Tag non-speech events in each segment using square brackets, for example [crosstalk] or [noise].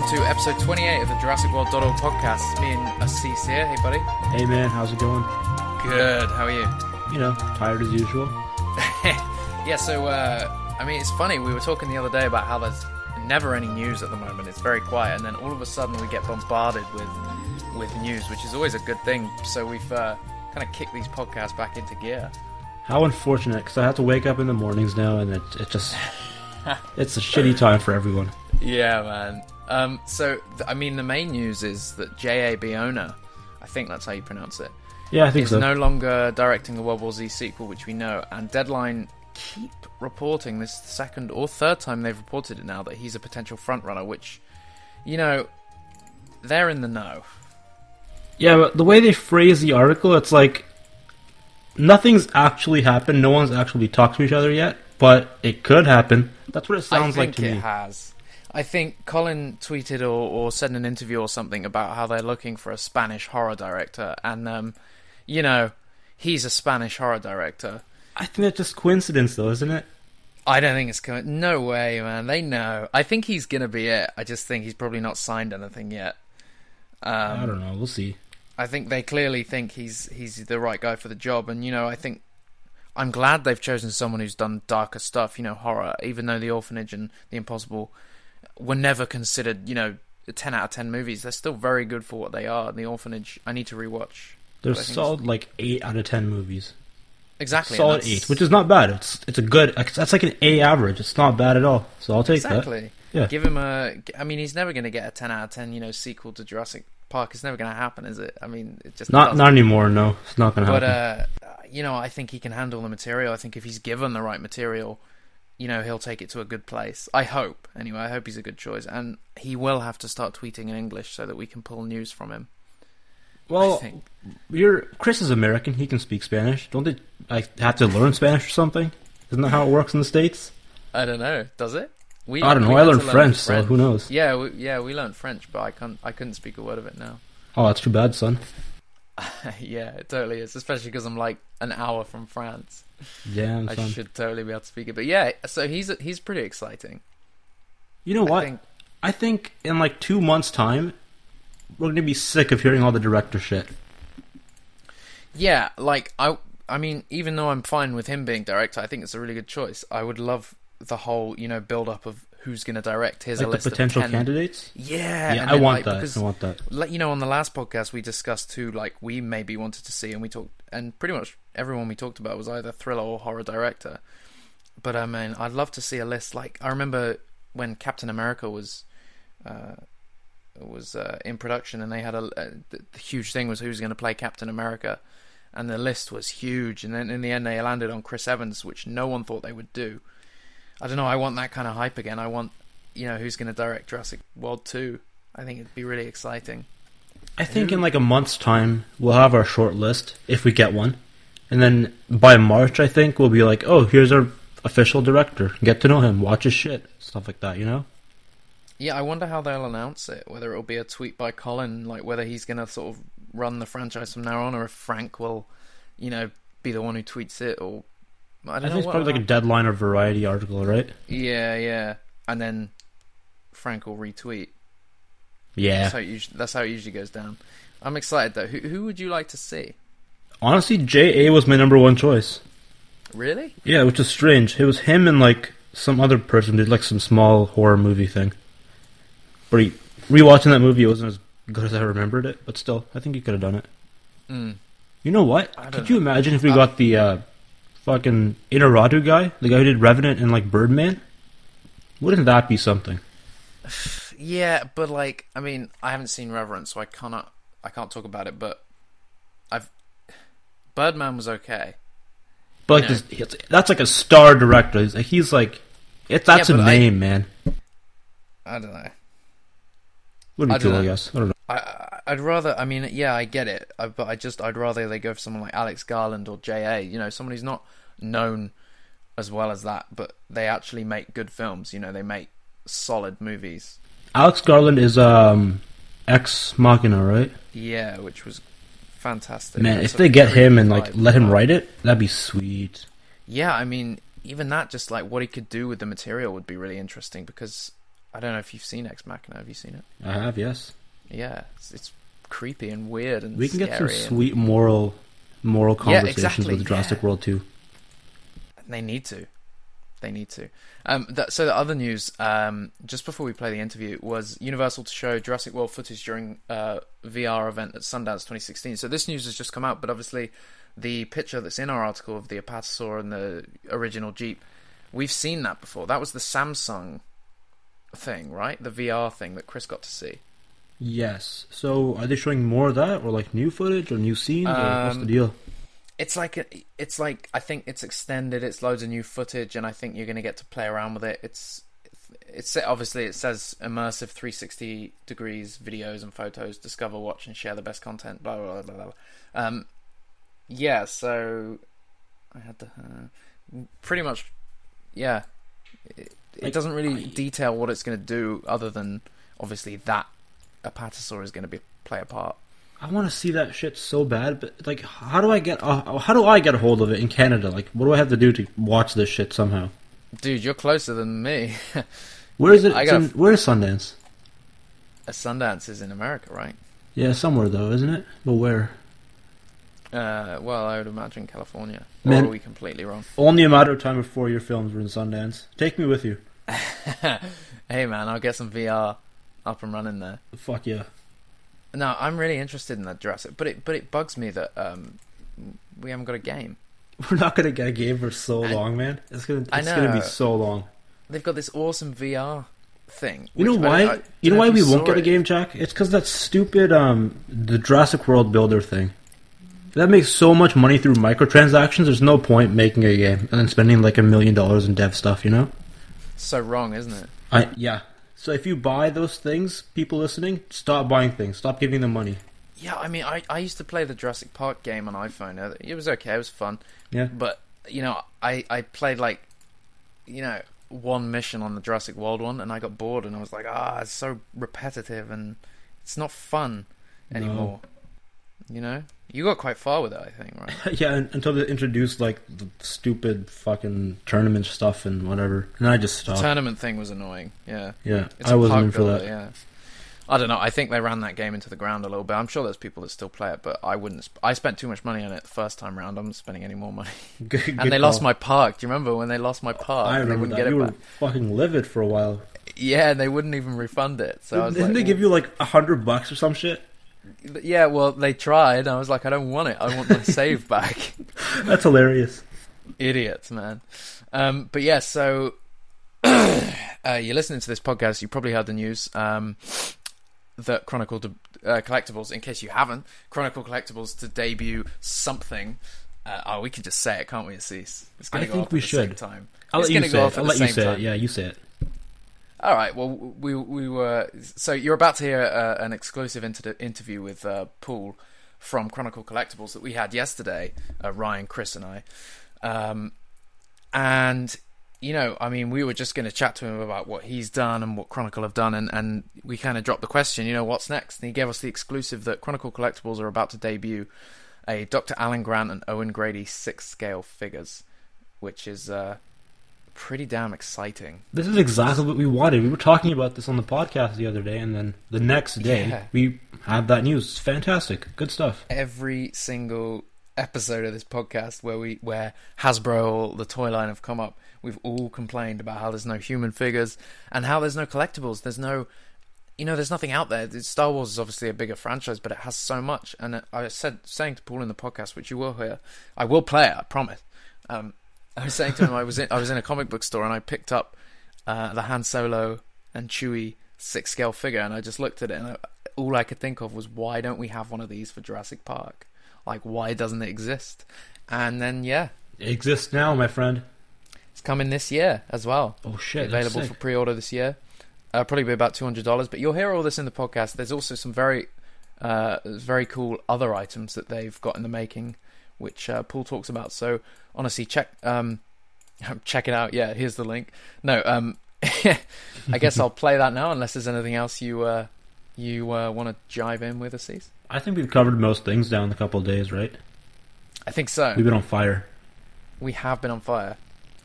welcome to episode 28 of the Jurassic World.org podcast. It's me and Assis here. Hey, buddy. Hey man, how's it going? Good. How are you? You know, tired as usual. [laughs] yeah, so, uh, I mean, it's funny. We were talking the other day about how there's never any news at the moment. It's very quiet, and then all of a sudden we get bombarded with with news, which is always a good thing. So we've uh, kind of kicked these podcasts back into gear. How unfortunate, because I have to wake up in the mornings now, and it, it just [laughs] it's a shitty time for everyone. Yeah, man. Um, so, th- I mean, the main news is that J.A. Bayona, I think that's how you pronounce it, Yeah, I think is so. no longer directing the World War Z sequel, which we know. And Deadline keep reporting this second or third time they've reported it now that he's a potential frontrunner, which, you know, they're in the know. Yeah, but the way they phrase the article, it's like nothing's actually happened. No one's actually talked to each other yet, but it could happen. That's what it sounds I like think to it me. has. I think Colin tweeted or, or said in an interview or something about how they're looking for a Spanish horror director, and um, you know, he's a Spanish horror director. I think that's just coincidence, though, isn't it? I don't think it's coming. No way, man. They know. I think he's gonna be it. I just think he's probably not signed anything yet. Um, I don't know. We'll see. I think they clearly think he's he's the right guy for the job, and you know, I think I'm glad they've chosen someone who's done darker stuff, you know, horror. Even though The Orphanage and The Impossible were never considered, you know, 10 out of 10 movies, they're still very good for what they are. The Orphanage, I need to rewatch. They're solid like eight out of ten movies. Exactly, solid eight, which is not bad. It's it's a good. That's like an A average. It's not bad at all. So I'll take that. exactly. Yeah. Give him a. I mean, he's never going to get a 10 out of 10, you know, sequel to Jurassic Park. It's never going to happen, is it? I mean, it just Not doesn't. not anymore. No, it's not gonna happen. But uh, you know, I think he can handle the material. I think if he's given the right material, you know, he'll take it to a good place. I hope. Anyway, I hope he's a good choice, and he will have to start tweeting in English so that we can pull news from him. Well. You're Chris is American. He can speak Spanish. Don't they like have to learn Spanish or something? Isn't that how it works in the states? I don't know. Does it? We, I don't know. I learned learn French, so who knows? Yeah, we, yeah, we learned French, but I can't. I couldn't speak a word of it now. Oh, that's too bad, son. [laughs] yeah, it totally is. Especially because I'm like an hour from France. Yeah, I son. should totally be able to speak it. But yeah, so he's he's pretty exciting. You know what? I think I think in like two months' time, we're gonna be sick of hearing all the director shit. Yeah, like I I mean, even though I'm fine with him being director, I think it's a really good choice. I would love the whole, you know, build up of who's going to direct. Here's a list the potential of 10. candidates. Yeah, Yeah, I then, want like, that. because, I want that. like, you know, on the last podcast we discussed too, like we maybe wanted to see, and we talked, and pretty much everyone we talked about was either thriller or horror director. But I mean, I'd love to see a list. Like I remember when Captain America was. Uh, was uh, in production, and they had a, a the, the huge thing was who's going to play Captain America, and the list was huge. And then in the end, they landed on Chris Evans, which no one thought they would do. I don't know. I want that kind of hype again. I want, you know, who's going to direct Jurassic World two. I think it'd be really exciting. I think in like a month's time, we'll have our short list if we get one, and then by March, I think we'll be like, oh, here's our official director. Get to know him, watch his shit, stuff like that. You know? Yeah, I wonder how they'll announce it. Whether it'll be a tweet by Colin, like whether he's going to sort of run the franchise from now on, or if Frank will, you know, be the one who tweets it, or I I, think know. it's probably like a deadline or variety article, right? Yeah, yeah, and then Frank will retweet. Yeah. That's how it usually, that's how it usually goes down. I'm excited though. Who who would you like to see? Honestly, J A was my number one choice. Really? Yeah, which is strange. It was him and like some other person did like some small horror movie thing. But he, rewatching that movie, it wasn't as good as I remembered it. But still, I think he could have done it. Mm. You know what? I Could you imagine if we Uh, got the uh, fucking Iñárritu guy, the guy who did Revenant and like Birdman? Wouldn't that be something? Yeah, but like, I mean, I haven't seen Reverend, so I cannot I can't talk about it. But I've Birdman was okay. But like, this, that's like a star director. He's like, he's like it, that's Yeah, a but I- name, man. I don't know. Wouldn't I be cool, don't I know. guess. I don't know. I- I I'd rather. I mean, yeah, I get it, I, but I just I'd rather they go for someone like Alex Garland or J.A. You know, someone who's not known as well as that, but they actually make good films. You know, they make solid movies. Alex Garland is um ex Machina, right? Yeah, which was fantastic. Man, That's if they get him and like let him write it, that'd be sweet. Yeah, I mean, even that, just like what he could do with the material would be really interesting because I don't know if you've seen Ex Machina. Have you seen it? I have, yes. Yeah, it's, it's creepy and weird and We can get some sweet moral moral Yeah, conversations exactly, with Jurassic yeah. World 2. They need to. They need to. Um, that, so the other news, um, just before we play the interview, was Universal to show Jurassic World footage during uh, VR event at Sundance 2016. So this news has just come out, but obviously the picture that's in our article of the Apatosaur and the original Jeep, we've seen that before. That was the Samsung thing, right? The VR thing that Chris got to see. Yes. So are they showing more of that or like new footage or new scenes or what's the Um, deal? It's like a, it's like I think it's extended. It's loads of new footage, and I think you're going to get to play around with it. It's it's obviously it says immersive 360 degrees videos and photos. Discover, watch, and share the best content. Blah blah blah blah. blah. Um, yeah. So I had to uh, pretty much, yeah. It, it Like, doesn't really I- detail what it's going to do, other than obviously that Apatosaur is going to be play a part. I want to see that shit so bad, but like, how do I get uh, how do I get a hold of it in Canada? Like, what do I have to do to watch this shit somehow? Dude, you're closer than me. [laughs] Where is it? I gotta in, where is Sundance? A Sundance is in America, right? Yeah, somewhere though, isn't it? But where? Uh, well, I would imagine California. Man- or are we completely wrong? Only a matter of time before your films were in Sundance. Take me with you. [laughs] hey, man, I'll get some VR up and running there. Fuck yeah. No, I'm really interested in that Jurassic, but it but it bugs me that um we haven't got a game. [laughs] We're not gonna get a game for so I- long, man. It's gonna it's I gonna be so long. They've got this awesome VR thing. You know which I- why? I you know if why we won't get a game, Jack? It's because that stupid um the Jurassic World Builder thing. That makes so much money through microtransactions. There's no point making a game and then spending like a million dollars in dev stuff. You know? So wrong, isn't it? I yeah. So if you buy those things, people listening, stop buying things. Stop giving them money. Yeah, I mean, I, I used to play the Jurassic Park game on iPhone. Uh, It was okay, it was fun. Yeah. But, you know, I, I played like, you know, one mission on the Jurassic World one, and I got bored, and I was like, ah, it's so repetitive, and it's not fun No. anymore. You know? You got quite far with it, I think, right? [laughs] yeah, until they introduced like the stupid fucking tournament stuff and whatever, and I just The tournament thing was annoying, yeah. yeah, It's I a wasn't in for that. Yeah. I don't know. I think they ran that game into the ground a little bit. I'm sure there's people that still play it, but I wouldn't. Sp- I spent too much money on it the first time round. I'm not spending any more money. Good- [laughs] good and they lost my park. Do you remember when they lost my park? I and they remember wouldn't that. get You it were back. fucking livid for a while. Yeah, and they wouldn't even refund it. So I was Didn't like, they give you like a hundred bucks or some shit? "Well, Yeah, well, they tried. I was like, I don't want it. I want my [laughs] save back. That's hilarious. Idiots, man. Um, but yeah, so [clears throat] uh, you're listening to this podcast. You probably heard the news um, that Chronicle de- uh, Collectibles. In case you haven't, Chronicle Collectibles to debut something. Uh, oh, we can just say it, can't we? It's, it's gonna I go think off we at the same should. time. I'll It's let you say it. I'll let you say time. it. Yeah, you say it. All right. Well, we we were so you're about to hear uh, an exclusive inter- interview with uh, Paul from Chronicle Collectibles that we had yesterday. Uh, Ryan, Chris, and I, um, and you know, I mean, we were just going to chat to him about what he's done and what Chronicle have done, and and we kind of dropped the question, you know, what's next? And he gave us the exclusive that Chronicle Collectibles are about to debut a Dr. Alan Grant and Owen Grady six scale figures, which is uh, pretty damn exciting. This is exactly what we wanted. We were talking about this on the podcast the other day, and then the next day Yeah. we had that news. It's fantastic. Good stuff. every single episode of this podcast where we where Hasbro or the toy line have come up, we've all complained about how there's no human figures and how there's no collectibles. There's no you know, there's nothing out there. Star Wars is obviously a bigger franchise, but it has so much. And I said, saying to Paul in the podcast, which you will hear, I will play it. I promise. Um, I was saying to him, I was in, I was in a comic book store and I picked up uh, the Han Solo and Chewie six scale figure, and I just looked at it, and I, all I could think of was, why don't we have one of these for Jurassic Park? Like, why doesn't it exist? And then, yeah, It exists now, my friend. it's coming this year as well. Oh shit! Available for pre-order this year. Uh, probably be about two hundred dollars, but you'll hear all this in the podcast. There's also some very, uh, very cool other items that they've got in the making, which uh, Paul talks about. So honestly, check um, [laughs] check it out. Yeah, here's the link. No, um, [laughs] I guess I'll play that now, unless there's anything else you uh, you uh, want to jive in with, Assis. I think we've covered most things down in a couple of days, right? I think so. We've been on fire. We have been on fire.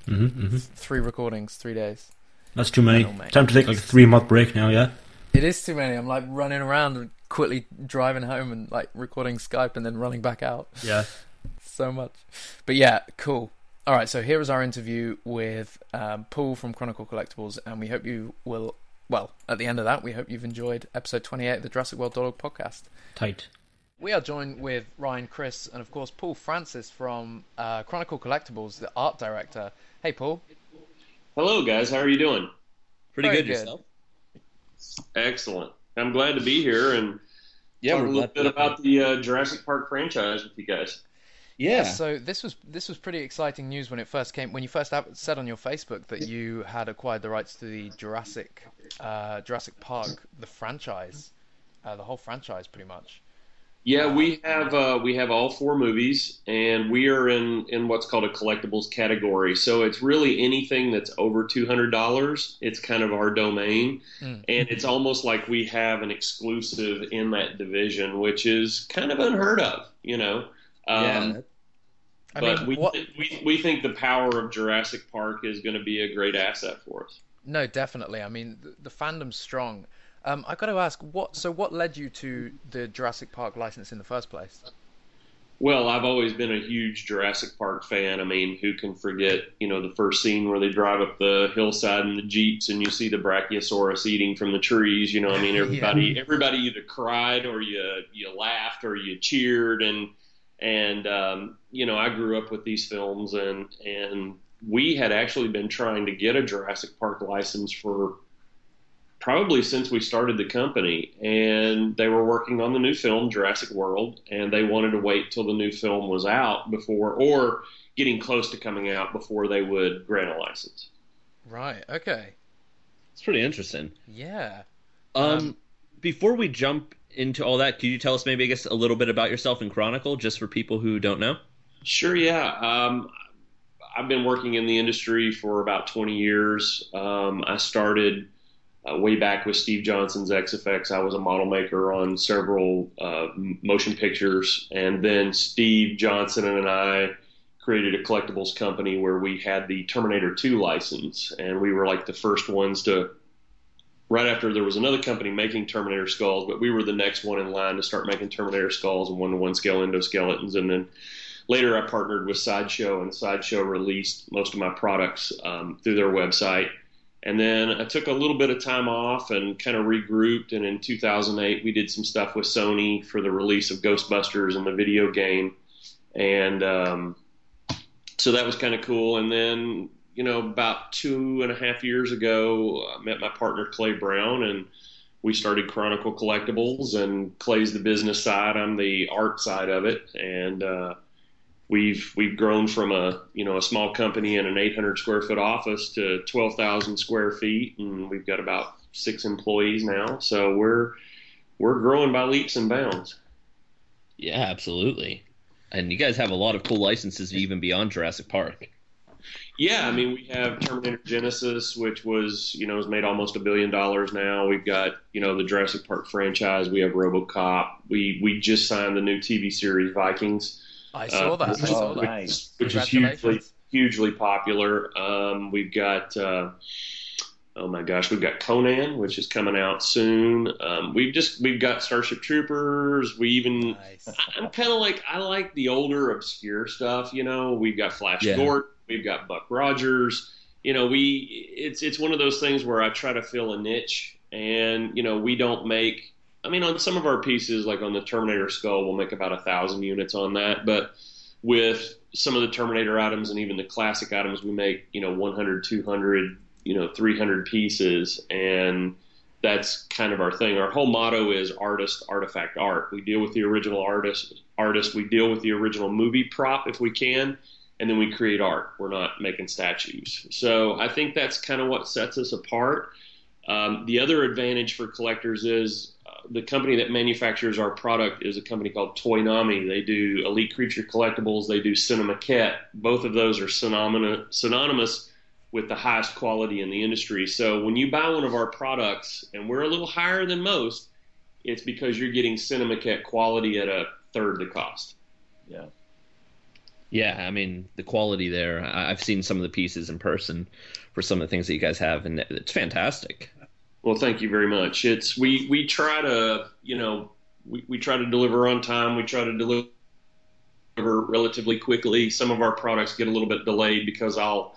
hmm hmm Three recordings, three days. That's too many. Time to take like a three month break now. Yeah. It is too many. I'm like running around and quickly driving home and like recording Skype and then running back out. Yeah. [laughs] so much. But yeah, cool. All right, so here is our interview with um, Paul from Chronicle Collectibles, and we hope you will. Well, at the end of that, we hope you've enjoyed episode 28 of the Jurassic World Dog podcast. Tight. We are joined with Ryan Chris and, of course, Paul Francis from uh, Chronicle Collectibles, the art director. Hey, Paul. Hello, guys. How are you doing? Pretty good, good. yourself. Excellent. I'm glad to be here and Yeah, talk a little bit about the uh, Jurassic Park franchise with you guys. Yeah, So this was this was pretty exciting news when it first came. When you first said on your Facebook that you had acquired the rights to the Jurassic uh, Jurassic Park, the franchise, uh, the whole franchise, pretty much. Yeah, we have uh, we have all four movies, and we are in in what's called a collectibles category. So it's really anything that's over two hundred dollars. It's kind of our domain, Mm. and it's almost like we have an exclusive in that division, which is kind of unheard of. You know. Yeah. Um, I but mean, we, what? we we think the power of Jurassic Park is going to be a great asset for us. No, definitely. I mean, the, the fandom's strong. Um, I got to ask, what? So, what led you to the Jurassic Park license in the first place? Well, I've always been a huge Jurassic Park fan. I mean, who can forget, you know, the first scene where they drive up the hillside in the jeeps and you see the Brachiosaurus eating from the trees. You know, I mean, [laughs] Yeah. everybody everybody either cried or you you laughed or you cheered and and um, you know, I grew up with these films and and we had actually been trying to get a Jurassic Park license for probably since we started the company and they were working on the new film Jurassic World and they wanted to wait till the new film was out before or getting close to coming out before they would grant a license. Right. Okay. it's pretty interesting. Yeah. Um, Um, before we jump into all that, could you tell us maybe, I guess, a little bit about yourself in Chronicle, just for people who don't know? Sure, yeah. Um, I've been working in the industry for about 20 years. Um, I started uh, way back with Steve Johnson's XFX. I was a model maker on several uh, motion pictures, and then Steve Johnson and I created a collectibles company where we had the Terminator 2 license, and we were like the first ones to. Right after there was another company making Terminator skulls, but we were the next one in line to start making Terminator skulls and one-to-one scale endoskeletons, and then later I partnered with Sideshow, and Sideshow released most of my products um, through their website. And then I took a little bit of time off and kind of regrouped. And in 2008, we did some stuff with Sony for the release of Ghostbusters and the video game. And um, so that was kind of cool. And then, you know, about two and a half years ago, I met my partner, Clay Brown, and we started Chronicle Collectibles. And Clay's the business side, I'm the art side of it. And, uh, we've we've grown from a you know a small company in an 800 square foot office to 12,000 square feet, and we've got about six employees now. So we're we're growing by leaps and bounds. Yeah, absolutely. And you guys have a lot of cool licenses even beyond Jurassic Park. Yeah, I mean we have Terminator Genisys, which was you know has made almost a billion dollars now. We've got you know the Jurassic Park franchise. We have RoboCop. We we just signed the new TV series Vikings. I saw that. I which saw is- nice. which is hugely hugely popular. Um, we've got uh, oh my gosh, we've got Conan, which is coming out soon. Um, we've just we've got Starship Troopers. We even Nice. I'm kind of like I like the older obscure stuff. You know, we've got Flash Yeah. Gordon, we've got Buck Rogers. You know, we it's it's one of those things where I try to fill a niche, and you know, we don't make. I mean, on some of our pieces, like on the Terminator skull, we'll make about a thousand units on that, but with some of the Terminator items and even the classic items, we make, you know, 100, 200, you know, 300 pieces. And that's kind of our thing. Our whole motto is artist, artifact, art. We deal with the original artist, artist. We deal with the original movie prop if we can, and then we create art. We're not making statues. So I think that's kind of what sets us apart. Um, the other advantage for collectors is uh, the company that manufactures our product is a company called Toynami. They do Elite Creature Collectibles. They do Cinemaquette. Both of those are synonymous, with the highest quality in the industry. So when you buy one of our products, and we're a little higher than most, it's because you're getting Cinemaquette quality at a third the cost. Yeah. Yeah, I mean the quality there. I've seen some of the pieces in person for some of the things that you guys have, and it's fantastic. Well, thank you very much. It's we we try to you know we, we try to deliver on time. We try to deliver relatively quickly. Some of our products get a little bit delayed because I'll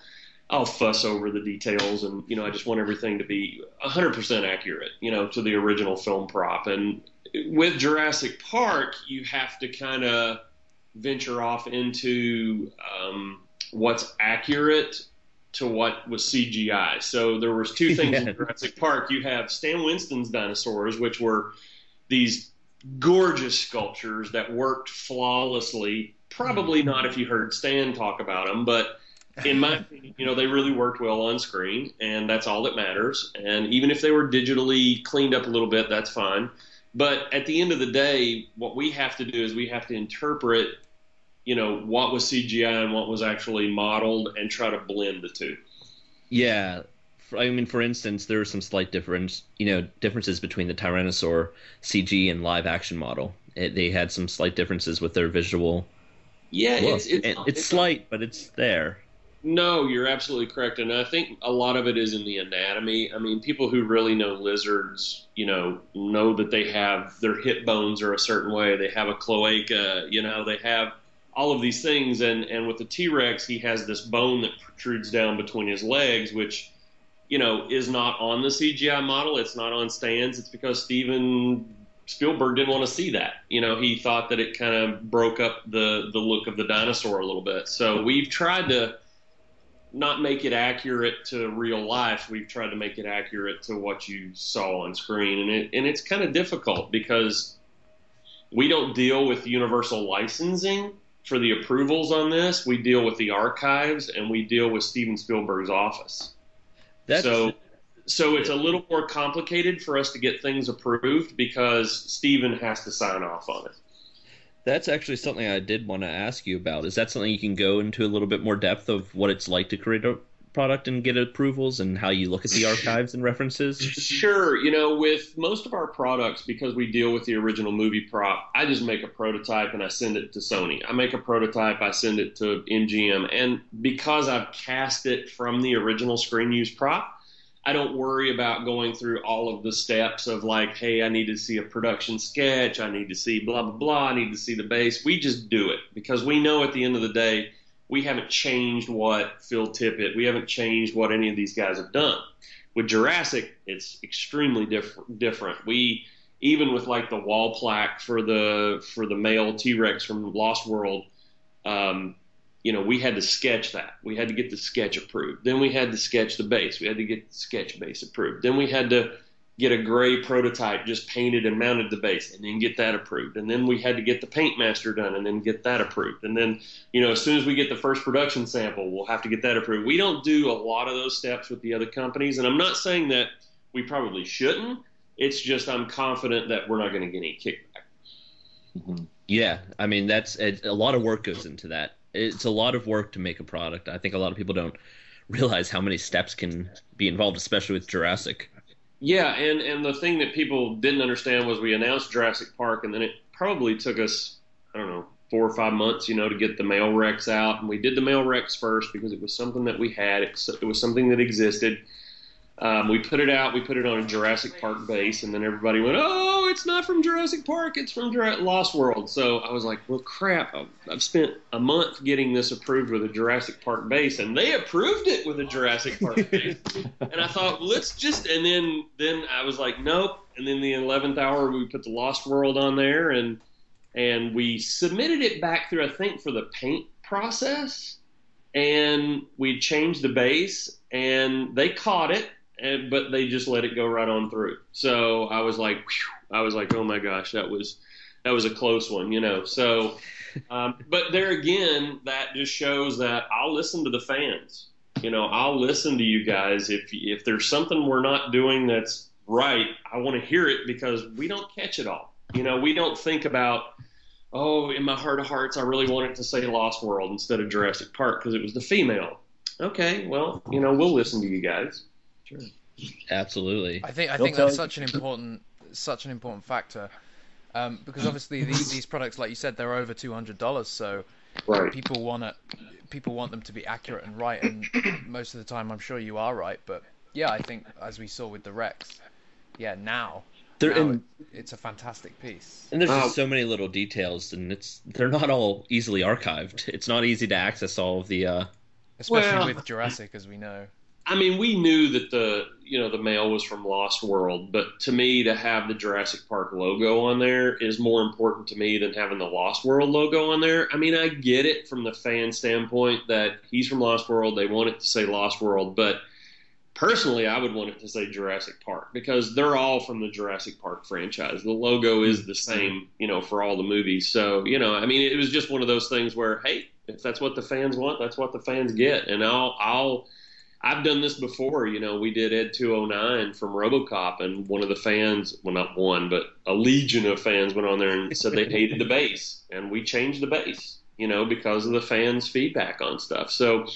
I'll fuss over the details, and you know I just want everything to be 100% accurate, you know, to the original film prop. And with Jurassic Park, you have to kind of venture off into um, what's accurate to what was CGI. So there was two things Yeah. in [laughs] Jurassic Park. You have Stan Winston's dinosaurs, which were these gorgeous sculptures that worked flawlessly. Probably not if you heard Stan talk about them, but in my [laughs] opinion, you know, they really worked well on screen, and that's all that matters. And even if they were digitally cleaned up a little bit, that's fine. But at the end of the day, what we have to do is we have to interpret, you know, what was CGI and what was actually modeled, and try to blend the two. Yeah, I mean, for instance, there are some slight difference, you know, differences between the Tyrannosaur CG and live action model. It, they had some slight differences with their visual Yeah, it's it's, And it's slight, but it's there. No, you're absolutely correct, and I think a lot of it is in the anatomy. I mean, people who really know lizards, you know, know that they have their hip bones are a certain way. They have a cloaca, you know, they have all of these things, and and with the T-Rex, he has this bone that protrudes down between his legs, which you know is not on the CGI model. It's not on Stan's. It's because Steven Spielberg didn't want to see that. You know, he thought that it kind of broke up the the look of the dinosaur a little bit. So we've tried to not make it accurate to real life. We've tried to make it accurate to what you saw on screen, and it and it's kind of difficult because we don't deal with universal licensing for the approvals on this. We deal with the archives, and we deal with Steven Spielberg's office. That's so so it's a little more complicated for us to get things approved because Steven has to sign off on it. That's actually something I did want to ask you about. Is that something you can go into a little bit more depth of what it's like to create a product and get approvals and how you look at the archives and references? Sure, you know, with most of our products, because we deal with the original movie prop, I just make a prototype and I send it to Sony. I make a prototype, I send it to MGM, and because I've cast it from the original screen use prop, I don't worry about going through all of the steps of like, hey, I need to see a production sketch, I need to see blah blah blah, I need to see the base. We just do it because we know at the end of the day we haven't changed what Phil Tippett, we haven't changed what any of these guys have done. With Jurassic, it's extremely different. Different. We even with like the wall plaque for the for the male T Rex from Lost World, um, you know, we had to sketch that. We had to get the sketch approved. Then we had to sketch the base. We had to get the sketch base approved. Then we had to get a gray prototype just painted and mounted the base and then get that approved. And then we had to get the paint master done and then get that approved. And then, you know, as soon as we get the first production sample, we'll have to get that approved. We don't do a lot of those steps with the other companies. And I'm not saying that we probably shouldn't. It's just I'm confident that we're not going to get any kickback. Mm-hmm. Yeah, I mean that's a lot of work goes into that. It's a lot of work to make a product. I think a lot of people don't realize how many steps can be involved, especially with Jurassic. Yeah, and and the thing that people didn't understand was we announced Jurassic Park, and then it probably took us I don't know four or five months, you know, to get the male Rex out, and we did the male Rex first because it was something that we had. It, it was something that existed. Um, we put it out. We put it on a Jurassic Park base, and then everybody went, "Oh, it's not from Jurassic Park. It's from Jura- Lost World." So I was like, "Well, crap! I've, I've spent a month getting this approved with a Jurassic Park base, and they approved it with a Jurassic Park [laughs] base." and I thought, let's just. And then then I was like, nope. And then the eleventh hour, we put the Lost World on there, and and we submitted it back through, I think, for the paint process, and we changed the base, and they caught it, and, but they just let it go right on through. So I was like, whew, I was like, oh my gosh, that was that was a close one, you know. So, um, [laughs] but there again, that just shows that I'll listen to the fans. You know, I'll listen to you guys if if there's something we're not doing that's right. I want to hear it because we don't catch it all. You know, we don't think about oh, in my heart of hearts, I really wanted to say Lost World instead of Jurassic Park because it was the female. Okay, well, you know, we'll listen to you guys. Absolutely. I think I They'll think that's you- such an important such an important factor. Um, because obviously these, [laughs] these products, like you said, they're over two hundred dollars, so Right. people want it, people want them to be accurate and right, and most of the time, I'm sure you are right. But yeah, I think as we saw with the Rex, yeah, now, They're now in- it's a fantastic piece. And there's Um, just so many little details, and it's they're not all easily archived. It's not easy to access all of the. Uh, Especially Well- with Jurassic, as we know. I mean, we knew that the you know the male was from Lost World, but to me, to have the Jurassic Park logo on there is more important to me than having the Lost World logo on there. I mean, I get it from the fan standpoint that he's from Lost World; they want it to say Lost World, but personally, I would want it to say Jurassic Park because they're all from the Jurassic Park franchise. The logo is the same, you know, for all the movies. So, you know, I mean, it was just one of those things where, hey, if that's what the fans want, that's what the fans get, and I'll, I'll. I've done this before. You know, we did Ed 209 from RoboCop, and one of the fans, well, not one, but a legion of fans went on there and said they hated the base, and we changed the base. You know, because of the fans' feedback on stuff. So,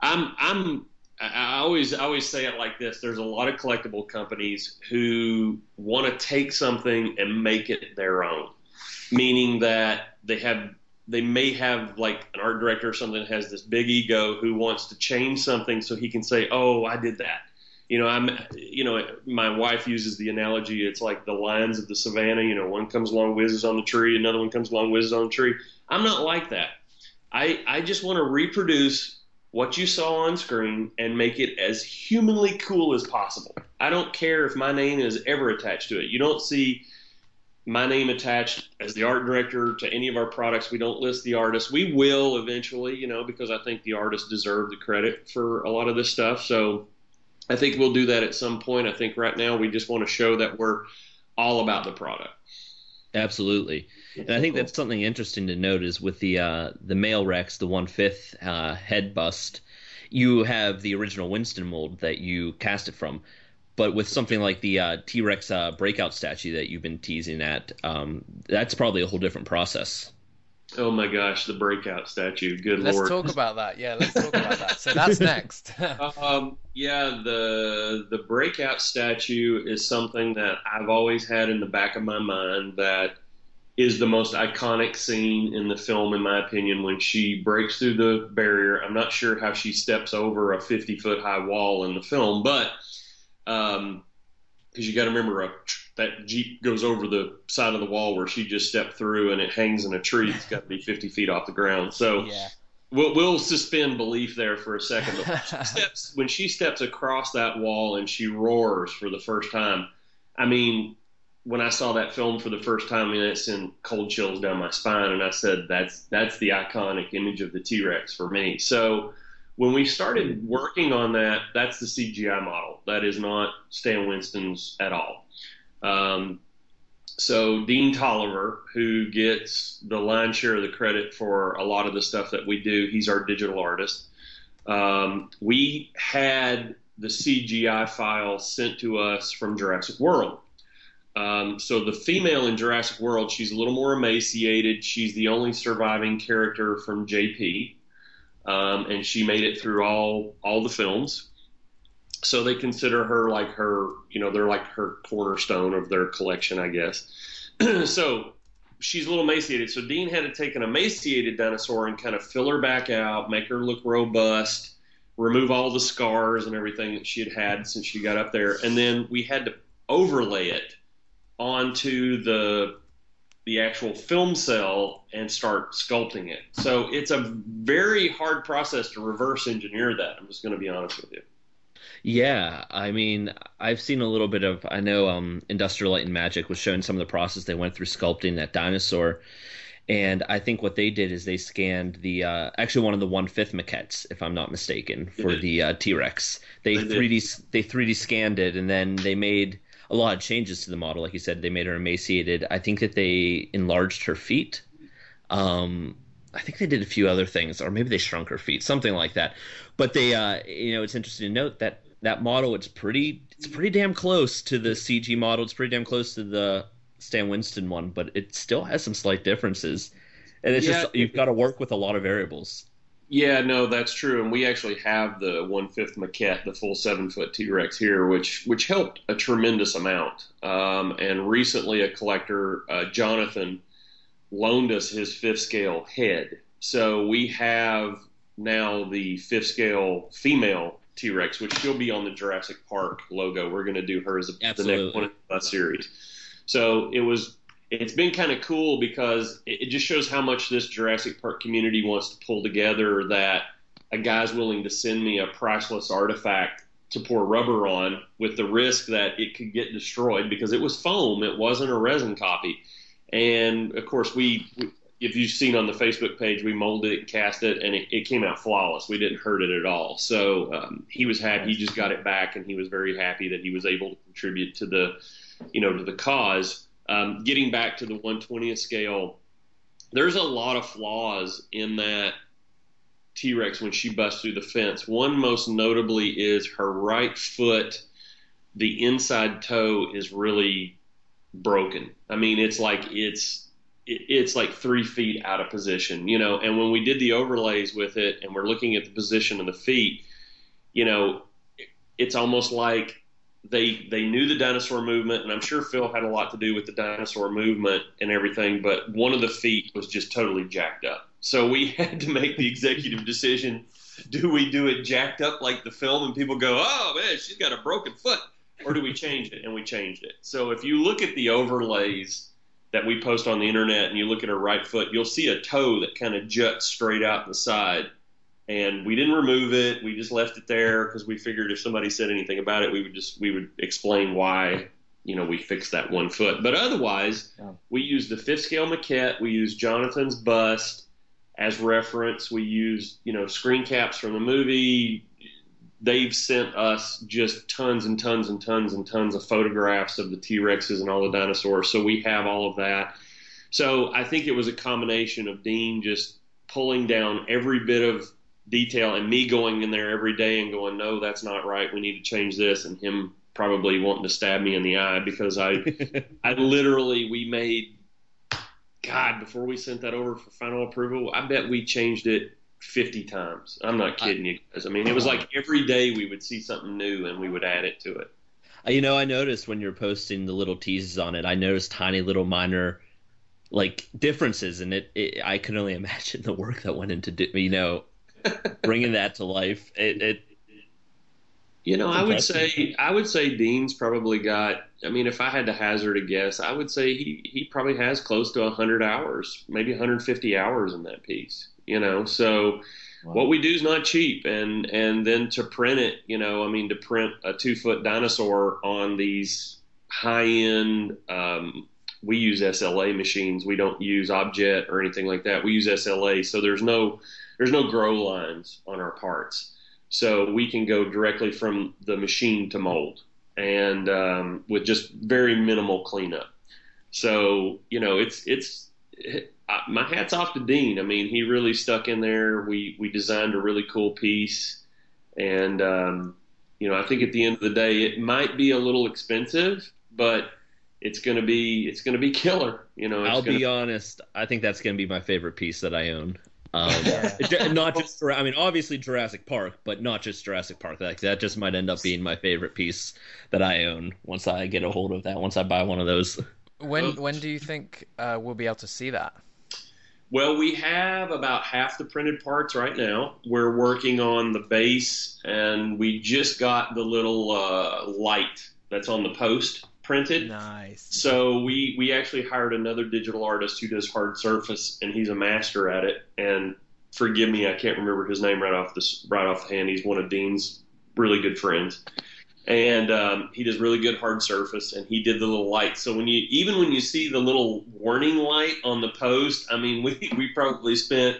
I'm, I'm, I always, I always say it like this: There's a lot of collectible companies who want to take something and make it their own, meaning that they have they may have like an art director or something that has this big ego who wants to change something so he can say, "Oh, I did that." You know, I'm, you know, my wife uses the analogy. It's like the lions of the savannah. You know, one comes along, whizzes on the tree, another one comes along, whizzes on the tree. I'm not like that. I, I just want to reproduce what you saw on screen and make it as humanly cool as possible. I don't care if my name is ever attached to it. You don't see my name attached as the art director to any of our products. We don't list the artist. We will eventually, you know, because I think the artists deserve the credit for a lot of this stuff. So I think we'll do that at some point. I think right now we just want to show that we're all about the product. absolutely, and I think that's something interesting to note is with the uh, the male Rex, the one fifth uh, head bust, you have the original Winston mold that you cast it from. But with something like the uh, T Rex uh, breakout statue that you've been teasing at, um, that's probably a whole different process. Oh my gosh, the breakout statue. Good lord. Let's talk [laughs] about that. Yeah, let's talk about that. So that's next. [laughs] Um, yeah, the the breakout statue is something that I've always had in the back of my mind that is the most iconic scene in the film, in my opinion, when she breaks through the barrier. I'm not sure how she steps over a 50 foot high wall in the film, but um, because you got to remember a, that jeep goes over the side of the wall where she just stepped through, and it hangs in a tree. It's got to be [laughs] 50 feet off the ground. So yeah. we'll, we'll suspend belief there for a second. But when she [laughs] steps when she steps across that wall and she roars for the first time, I mean, when I saw that film for the first time, I mean, it sent cold chills down my spine, and I said, "That's that's the iconic image of the T Rex for me." So when we started working on that, that's the CGI model. That is not Stan Winston's at all. Um, so Dean Tolliver, who gets the lion's share of the credit for a lot of the stuff that we do, he's our digital artist. Um, we had the CGI file sent to us from Jurassic World. Um, so the female in Jurassic World, she's a little more emaciated. She's the only surviving character from JP, um, and she made it through all all the films. So they consider her like her, you know, they're like her cornerstone of their collection, I guess. [clears throat] so she's a little emaciated. So Dean had to take an emaciated dinosaur and kind of fill her back out, make her look robust, remove all the scars and everything that she had had since she got up there, and then we had to overlay it onto the the actual film cell and start sculpting it. So it's a very hard process to reverse engineer that. I'm just going to be honest with you. Yeah, I mean, I've seen a little bit of. I know um, Industrial Light and Magic was showing some of the process they went through sculpting that dinosaur, and I think what they did is they scanned the uh, actually one of the one fifth maquettes, if I'm not mistaken, for the uh, T Rex. They They 3D they 3D scanned it, and then they made a lot of changes to the model. Like you said, they made her emaciated. I think that they enlarged her feet. Um, I think they did a few other things, or maybe they shrunk her feet, something like that. But they, uh, you know, it's interesting to note that that model it's pretty, it's pretty damn close to the CG model. It's pretty damn close to the Stan Winston one, but it still has some slight differences. And it's Yeah. just you've got to work with a lot of variables. Yeah, no, that's true, and we actually have the one fifth maquette, the full seven foot T Rex here, which which helped a tremendous amount. Um, and recently, a collector, uh, Jonathan, loaned us his fifth scale head, so we have now the fifth scale female T Rex, which she'll be on the Jurassic Park logo. We're going to do her as a, the next one in the series. So it was it's been kind of cool because it, it just shows how much this Jurassic Park community wants to pull together. That a guy's willing to send me a priceless artifact to pour rubber on, with the risk that it could get destroyed because it was foam, it wasn't a resin copy. And of course, we, we if you've seen on the Facebook page, we molded it, cast it, and it, it came out flawless. We didn't hurt it at all. So um, he was happy. He just got it back, and he was very happy that he was able to contribute to the, you know, to the cause. Um, getting back to the 120th scale, there's a lot of flaws in that T Rex when she busts through the fence. One most notably is her right foot, the inside toe is really broken. I mean, it's like it's it's like three feet out of position, you know. And when we did the overlays with it, and we're looking at the position of the feet, you know, it's almost like they they knew the dinosaur movement, and I'm sure Phil had a lot to do with the dinosaur movement and everything. But one of the feet was just totally jacked up, so we [laughs] had to make the executive decision: do we do it jacked up like the film, and people go, "Oh man, she's got a broken foot," or do we change it? And we changed it. So if you look at the overlays that we post on the internet, and you look at her right foot, you'll see a toe that kind of juts straight out the side and we didn't remove it. We just left it there because we figured if somebody said anything about it, we would just we would explain why you know we fixed that one foot. But otherwise, Yeah. we used the fifth scale maquette. We used Jonathan's bust as reference. We used you know screen caps from the movie. They've sent us just tons and tons and tons and tons of photographs of the T Rexes and all the dinosaurs. So we have all of that. So I think it was a combination of Dean just pulling down every bit of detail and me going in there every day and going, no, that's not right. We need to change this. And him probably wanting to stab me in the eye because I, [laughs] I literally, we made, God, before we sent that over for final approval, I bet we changed it 50 times. I'm not kidding you guys. I mean, it was like every day we would see something new and we would add it to it. Uh, You know, I noticed when you're posting the little teases on it, I noticed tiny little minor like differences and it. it I can only [laughs] imagine the work that went into do, you know bringing that to life. It, it You know, I would say I would say Dean's probably got. I mean, if I had to hazard a guess, I would say he he probably has close to 100 hours, maybe 150 hours in that piece. You know, so Wow. what we do is not cheap, and and then to print it, you know, I mean, to print a two foot dinosaur on these high end. Um, we use SLA machines. We don't use Objet or anything like that. We use SLA, so there's no there's no grow lines on our parts. So we can go directly from the machine to mold and um, with just very minimal cleanup. So you know it's it's it, uh, my hats off to dean. I mean he really stuck in there. We we designed a really cool piece and um, you know i think at the end of the day it might be a little expensive but it's going to be it's going to be killer you know it's I'll gonna, be honest. I think that's going to be my favorite piece that I own. Um, [laughs] not just I mean, obviously Jurassic Park, but not just Jurassic Park. Like that just might end up being my favorite piece that I own once I get a hold of that. Once I buy one of those. When when do you think uh, we'll be able to see that? Well, we have about half the printed parts right now. We're working on the base, and we just got the little uh, light that's on the post printed. Nice. So we we actually hired another digital artist who does hard surface, and he's a master at it. And forgive me, I can't remember his name right off this right off the hand. He's one of Dean's really good friends, and um, he does really good hard surface. And he did the little light. So when you even when you see the little warning light on the post, I mean, [laughs] we we probably spent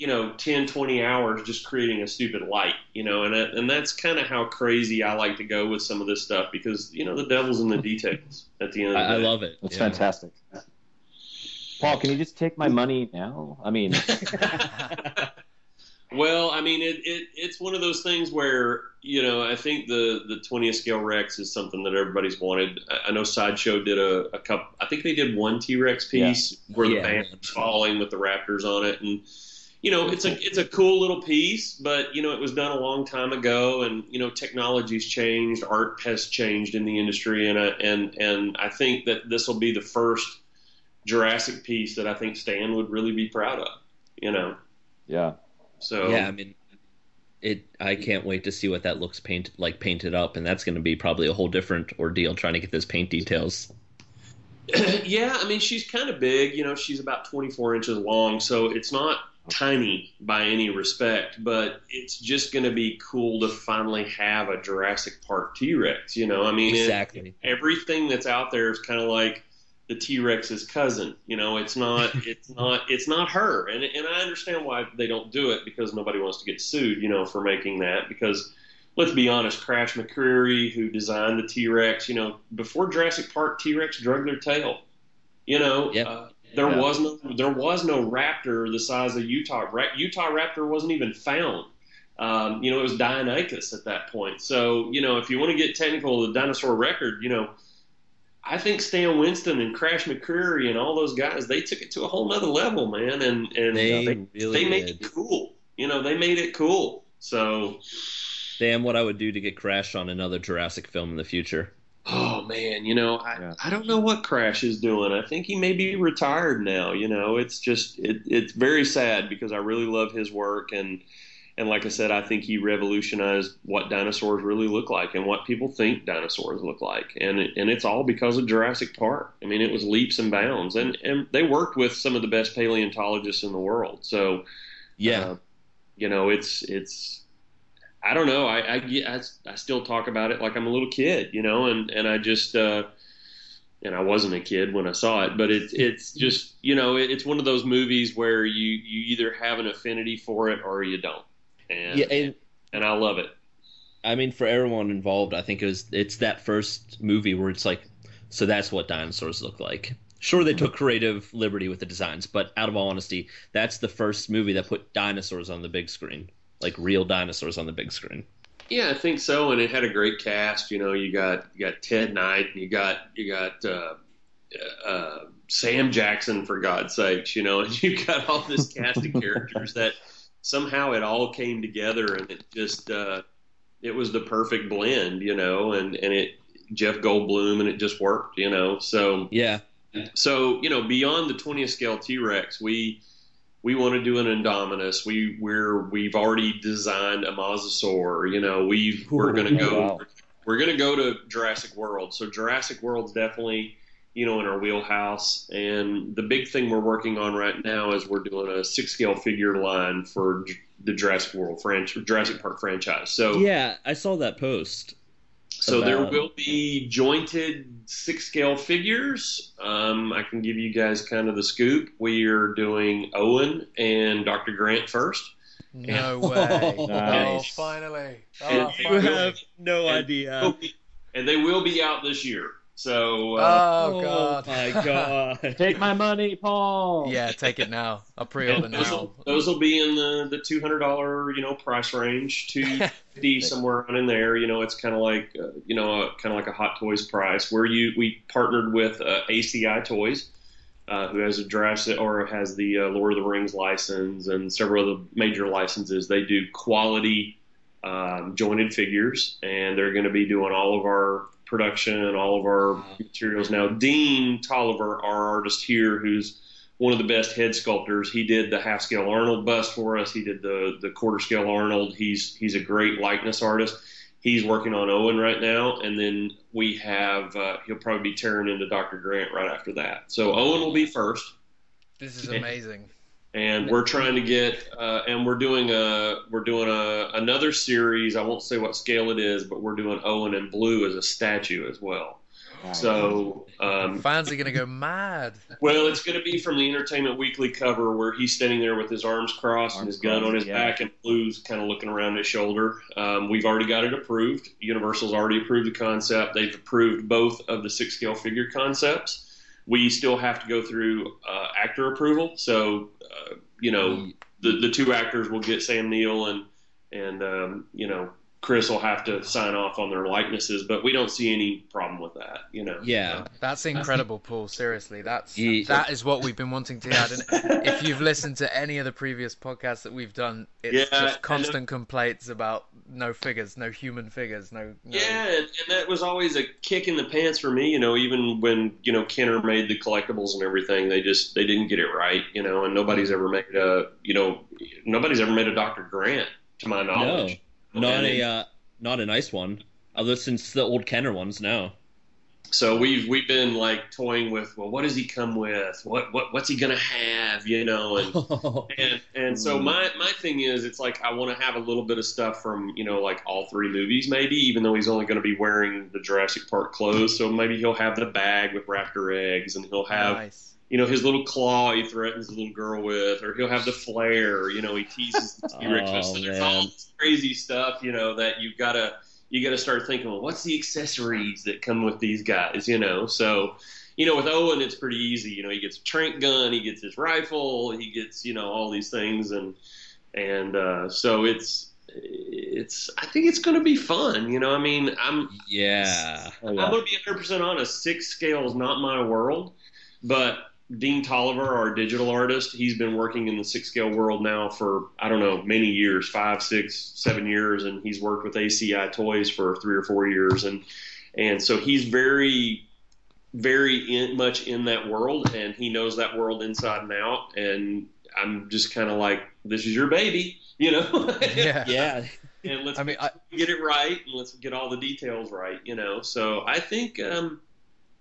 you know 10 20 hours just creating a stupid light you know and and that's kind of how crazy i like to go with some of this stuff because you know the devil's in the [laughs] details at the end of the I, I love it. it's Yeah. fantastic. Paul, can you just take my money now? I mean, [laughs] [laughs] well i mean it, it it's one of those things where you know i think the the 20th scale rex is something that everybody's wanted i, I know sideshow did a, a couple i think they did one t-rex piece where the band was falling with the raptors on it and you know, it's a it's a cool little piece, but you know, it was done a long time ago, and you know, technology's changed, art has changed in the industry, and uh, and and I think that this will be the first Jurassic piece that I think Stan would really be proud of. You know, Yeah. so Yeah, I mean, it. I can't wait to see what that looks painted like painted up, and that's going to be probably a whole different ordeal trying to get those paint details. [clears throat] yeah, I mean, she's kind of big. You know, she's about 24 inches long, so it's not tiny by any respect, but it's just going to be cool to finally have a Jurassic Park T Rex. You know, I mean, it- everything that's out there is kind of like the T Rex's cousin. You know, it's not, [laughs] it's not, it's not her. And and I understand why they don't do it because nobody wants to get sued. You know, for making that because. Let's be honest, Crash McCreery, who designed the T Rex, you know, before Jurassic Park, T Rex drug their tail. You know, Yep. uh, there Yeah. was no there was no raptor the size of Utah. Ra- Utah raptor wasn't even found. Um, you know, it was Deinonychus at that point. So, you know, if you want to get technical, the dinosaur record, you know, I think Stan Winston and Crash McCreery and all those guys, they took it to a whole nother level, man. And and They they, really they made did. it cool. You know, they made it cool. So, Damn, what I would do to get Crash on another Jurassic film in the future. Oh man, you know, I, Yeah. I don't know what Crash is doing. I think he may be retired now. You know, it's just it, it's very sad because I really love his work and and like I said, I think he revolutionized what dinosaurs really look like and what people think dinosaurs look like, and it, and it's all because of Jurassic Park. I mean, it was leaps and bounds, and and they worked with some of the best paleontologists in the world. So Yeah, uh, you know, it's it's. I don't know. I, I I still talk about it like I'm a little kid, you know, and and I just uh, and I wasn't a kid when I saw it, but it's it's just you know it, it's one of those movies where you you either have an affinity for it or you don't, and yeah, and and I love it. I mean, for everyone involved, I think it was it's that first movie where it's like, so that's what dinosaurs look like. Sure, they took creative liberty with the designs, but out of all honesty, that's the first movie that put dinosaurs on the big screen, like real dinosaurs on the big screen. Yeah, I think so, and it had a great cast. You know, you got you got Ted Knight, you got you got uh, uh, Sam Jackson for God's sakes. You know, and [laughs] you got all this cast of characters that somehow it all came together, and it just uh, it was the perfect blend. You know, and and it Jeff Goldblum, and it just worked. You know, so Yeah, so you know beyond the 20th scale T-Rex, we we want to do an Indominus. We we're we've already designed a Mosasaur. You know, we we're going to Ooh, go wow. we're going to go to Jurassic World. So Jurassic World's definitely you know in our wheelhouse. And the big thing we're working on right now is we're doing a six scale figure line for the Jurassic World franchise, Jurassic Park franchise. So yeah, I saw that post. So there will be jointed six scale figures. Um, I can give you guys kind of the scoop. We are doing Owen and Dr. Grant first. No way. Oh, Nice. finally. And Oh, they finally. will- no and idea. be- and they will be out this year. So uh, Oh, God. my [laughs] god. Take my money, Paul. yeah, take it now. I'll pre-order and those, now. will, those will be in the, the two hundred dollar you know price range, two fifty [laughs] somewhere around in there. You know, it's kind of like uh, you know kind of like a Hot Toys price. Where you we partnered with uh, ACI Toys, uh, who has a Jurassic or has the uh, Lord of the Rings license and several other major licenses. They do quality um, jointed figures, and they're going to be doing all of our production, and all of our materials. Now, Dean Tolliver, our artist here, who's one of the best head sculptors. He did the half scale Arnold bust for us. He did the the quarter scale Arnold. He's he's a great likeness artist. He's working on Owen right now, and then we have uh, he'll probably be tearing into Dr. Grant right after that. So Owen will be first, This is amazing. And we're trying to get uh, and we're doing a we're doing a another series. I won't say what scale it is, but we're doing Owen in blue as a statue as well. Nice. So um, Fans are gonna go mad. Well, it's going to be from the Entertainment Weekly cover where he's standing there with his arms crossed and his gun on his yeah. back, and Blue's kind of looking around his shoulder. Um, we've already got it approved. Universal's already approved the concept. They've approved both of the six scale figure concepts. We still have to go through uh, actor approval. So, you know, the the two actors will get Sam Neill and and um, you know Chris will have to sign off on their likenesses, but we don't see any problem with that. You know. Yeah. That's incredible, Paul. Seriously, that's Ye- that is what we've been wanting to add. And [laughs] if you've listened to any of the previous podcasts that we've done, it's Yeah, just and- constant complaints about no figures, no human figures, no. no Yeah, and, and that was always a kick in the pants for me. You know, even when you know Kenner made the collectibles and everything, they just they didn't get it right. You know, and nobody's mm-hmm. ever made a you know nobody's ever made a Dr. Grant to my knowledge. Not And- a uh, not a nice one. Other since the old Kenner ones, no. So we've we've been like toying with well, what does he come with? What what what's he gonna have? You know, and [laughs] and and so my my thing is it's like I want to have a little bit of stuff from you know like all three movies maybe even though he's only going to be wearing the Jurassic Park clothes so maybe he'll have the bag with raptor eggs and he'll have nice. You know his little claw he threatens the little girl with or he'll have the flare you know he teases the [laughs] T-Rex. Oh, so there's all this crazy stuff you know that you've got to you got to start thinking well what's the accessories that come with these guys you know so you know, with Owen, it's pretty easy. You know, he gets a trank gun, he gets his rifle, he gets you know all these things, and and uh, so it's it's. I think it's going to be fun. You know, I mean, I'm yeah. Oh, I'm going to be 100 percent honest. Six scale is not my world, but Dean Tolliver, our digital artist, he's been working in the six scale world now for I don't know many years, five, six, seven years, and he's worked with ACI Toys for three or four years, and and so he's very very in, much in that world, and he knows that world inside and out. And I'm just kind of like, this is your baby, you know. [laughs] Yeah. Yeah. and let's I mean, I, get it right and let's get all the details right, you know. So I think um,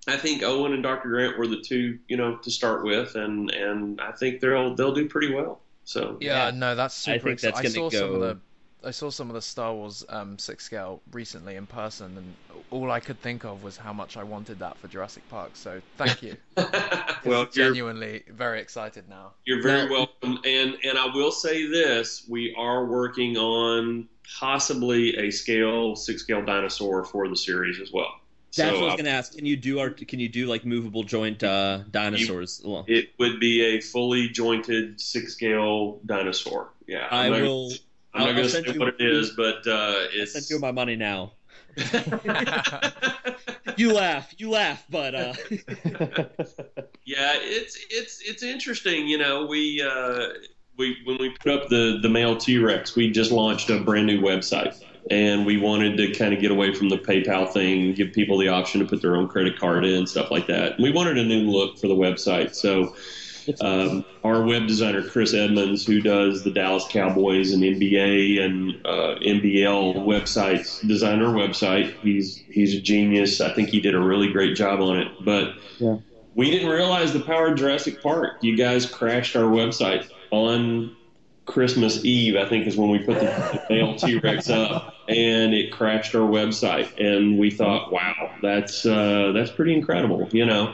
I think Owen and Dr. Grant were the two, you know, to start with, and and I think they'll they'll do pretty well. So yeah, Yeah. no, that's I super. think exciting. that's I gonna saw some of go- the. I saw some of the Star Wars um, six scale recently in person, and all I could think of was how much I wanted that for Jurassic Park. So thank you. [laughs] well, genuinely very excited now. you're very Now- welcome, and and I will say this: we are working on possibly a scale six scale dinosaur for the series as well. That's so what I was gonna ask. Can you do art? Can you do like movable joint uh, dinosaurs? Well, it would be a fully jointed six scale dinosaur. Yeah, I I'm not- will. I'm I'll- not going to send say you- what it is, [laughs] but uh, I'll it's. send you my money now. [laughs] You laugh. You laugh, but uh, [laughs] yeah, it's it's it's interesting. You know, we uh, we when we put up the the male T Rex, we just launched a brand new website, and we wanted to kind of get away from the PayPal thing, give people the option to put their own credit card in, stuff like that. We wanted a new look for the website, so. Um, our web designer Chris Edmonds, who does the Dallas Cowboys and NBA and uh, NBL websites, design our website. He's he's a genius. I think he did a really great job on it. But Yeah. we didn't realize the power of Jurassic Park. You guys crashed our website on Christmas Eve. I think is when we put the, the male T Rex up, and it crashed our website. And we thought, wow, that's uh, that's pretty incredible, you know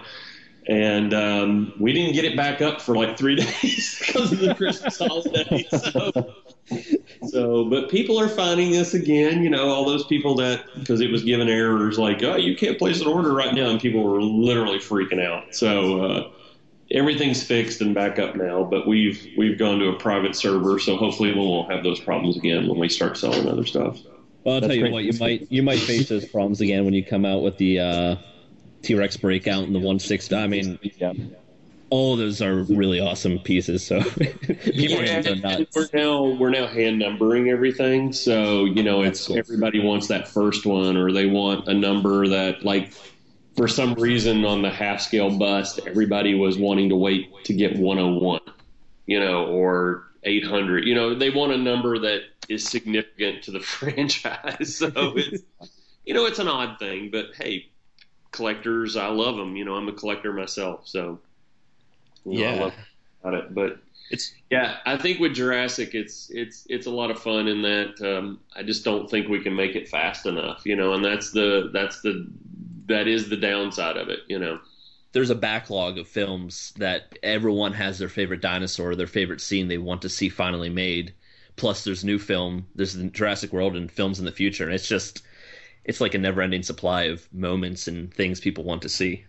and um, we didn't get it back up for like three [laughs] days because of the Christmas holiday. [laughs] So, so, but people are finding us again. You know, all those people that because it was given errors like, oh, you can't place an order right now, and people were literally freaking out. So. Uh, Everything's fixed and back up now, but we've we've gone to a private server, so hopefully we won't have those problems again when we start selling other stuff. Well, I'll That's tell you great. what. You might you might face those problems again when you come out with the uh, T-Rex breakout and the one six. I mean, yeah. all of those are really awesome pieces. So [laughs] people are gonna nuts. We're now we're now hand numbering everything, so you know it's cool. everybody wants that first one, or they want a number that like for some reason on the half scale bust, everybody was wanting to wait to get 101, you know, or 800. You know, they want a number that is significant to the [laughs] franchise. So it's you know it's an odd thing, but hey, collectors, I love them. You know, I'm a collector myself, so you know, I Yeah. love about it, but. It's Yeah, I think with Jurassic, it's it's it's a lot of fun in that um, I just don't think we can make it fast enough, you know, and that's the that's the that is the downside of it, you know. there's a backlog of films that everyone has their favorite dinosaur, their favorite scene they want to see finally made. Plus, there's new film, there's the Jurassic World and films in the future, and it's just it's like a never-ending supply of moments and things people want to see.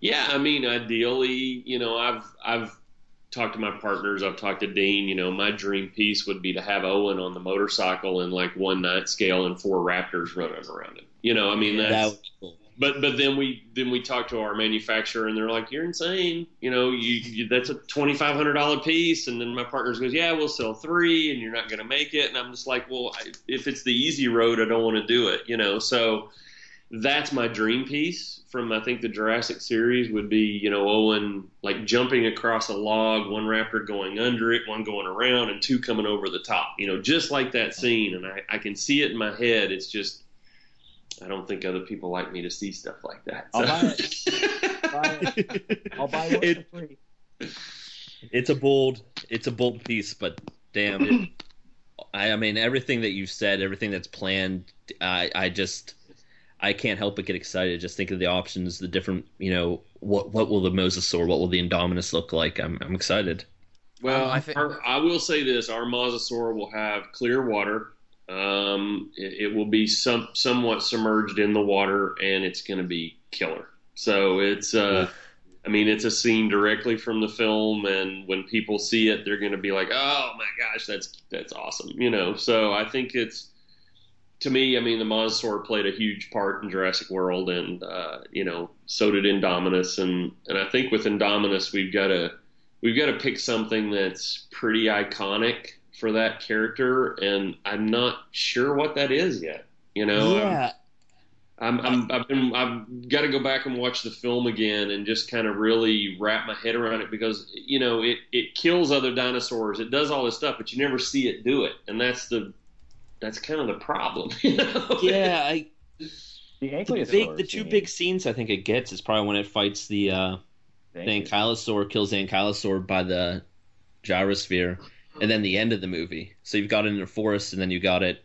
Yeah, I mean, ideally, you know, I've I've talked to my partners. I've talked to Dean. You know, my dream piece would be to have Owen on the motorcycle in like one night scale and four Raptors running around it. You know, I mean that's. That would be cool. But but then we then we talked to our manufacturer and they're like, "You're insane. You know, you, you that's a twenty five hundred dollar piece." And then my partners goes, "Yeah, we'll sell three, and you're not going to make it." And I'm just like, "Well, I, if it's the easy road, I don't want to do it." You know, so that's my dream piece from I think the Jurassic series would be you know Owen like jumping across a log, one raptor going under it, one going around, and two coming over the top. You know, just like that scene, and I, I can see it in my head. It's just I don't think other people like me to see stuff like that. I'll so. buy it. I'll buy one It- for free. It's a bold, it's a bold piece, but damn it. I, I mean, everything that you've said, everything that's planned, I, I just, I can't help but get excited. Just think of the options, the different, you know, what what will the Mosasaur, what will the Indominus look like? I'm I'm excited. Well, Um, I I, thi- I will say this: our mosasaur will have clear water. Um, it, it will be some somewhat submerged in the water, and it's going to be killer. So it's, uh, I mean, it's a scene directly from the film, and when people see it, they're going to be like, "Oh my gosh, that's that's awesome!" You know. So I think it's to me, I mean, the mosasaur played a huge part in Jurassic World, and uh, you know, so did Indominus, and and I think with Indominus, we've got to we've got to pick something that's pretty iconic for that character, and I'm not sure what that is yet. You know, I'm, I'm, I'm I've been I've got to go back and watch the film again and just kind of really wrap my head around it because you know it it kills other dinosaurs, it does all this stuff, but you never see it do it, and that's the that's kind of the problem. [laughs] You know? Yeah, I, The the Ankylosaur big, the two big scenes I think it gets is probably when it fights the uh, Thank the you. Ankylosaur, kills the Ankylosaur by the gyrosphere, and then the end of the movie. So you've got it in the forest, and then you got it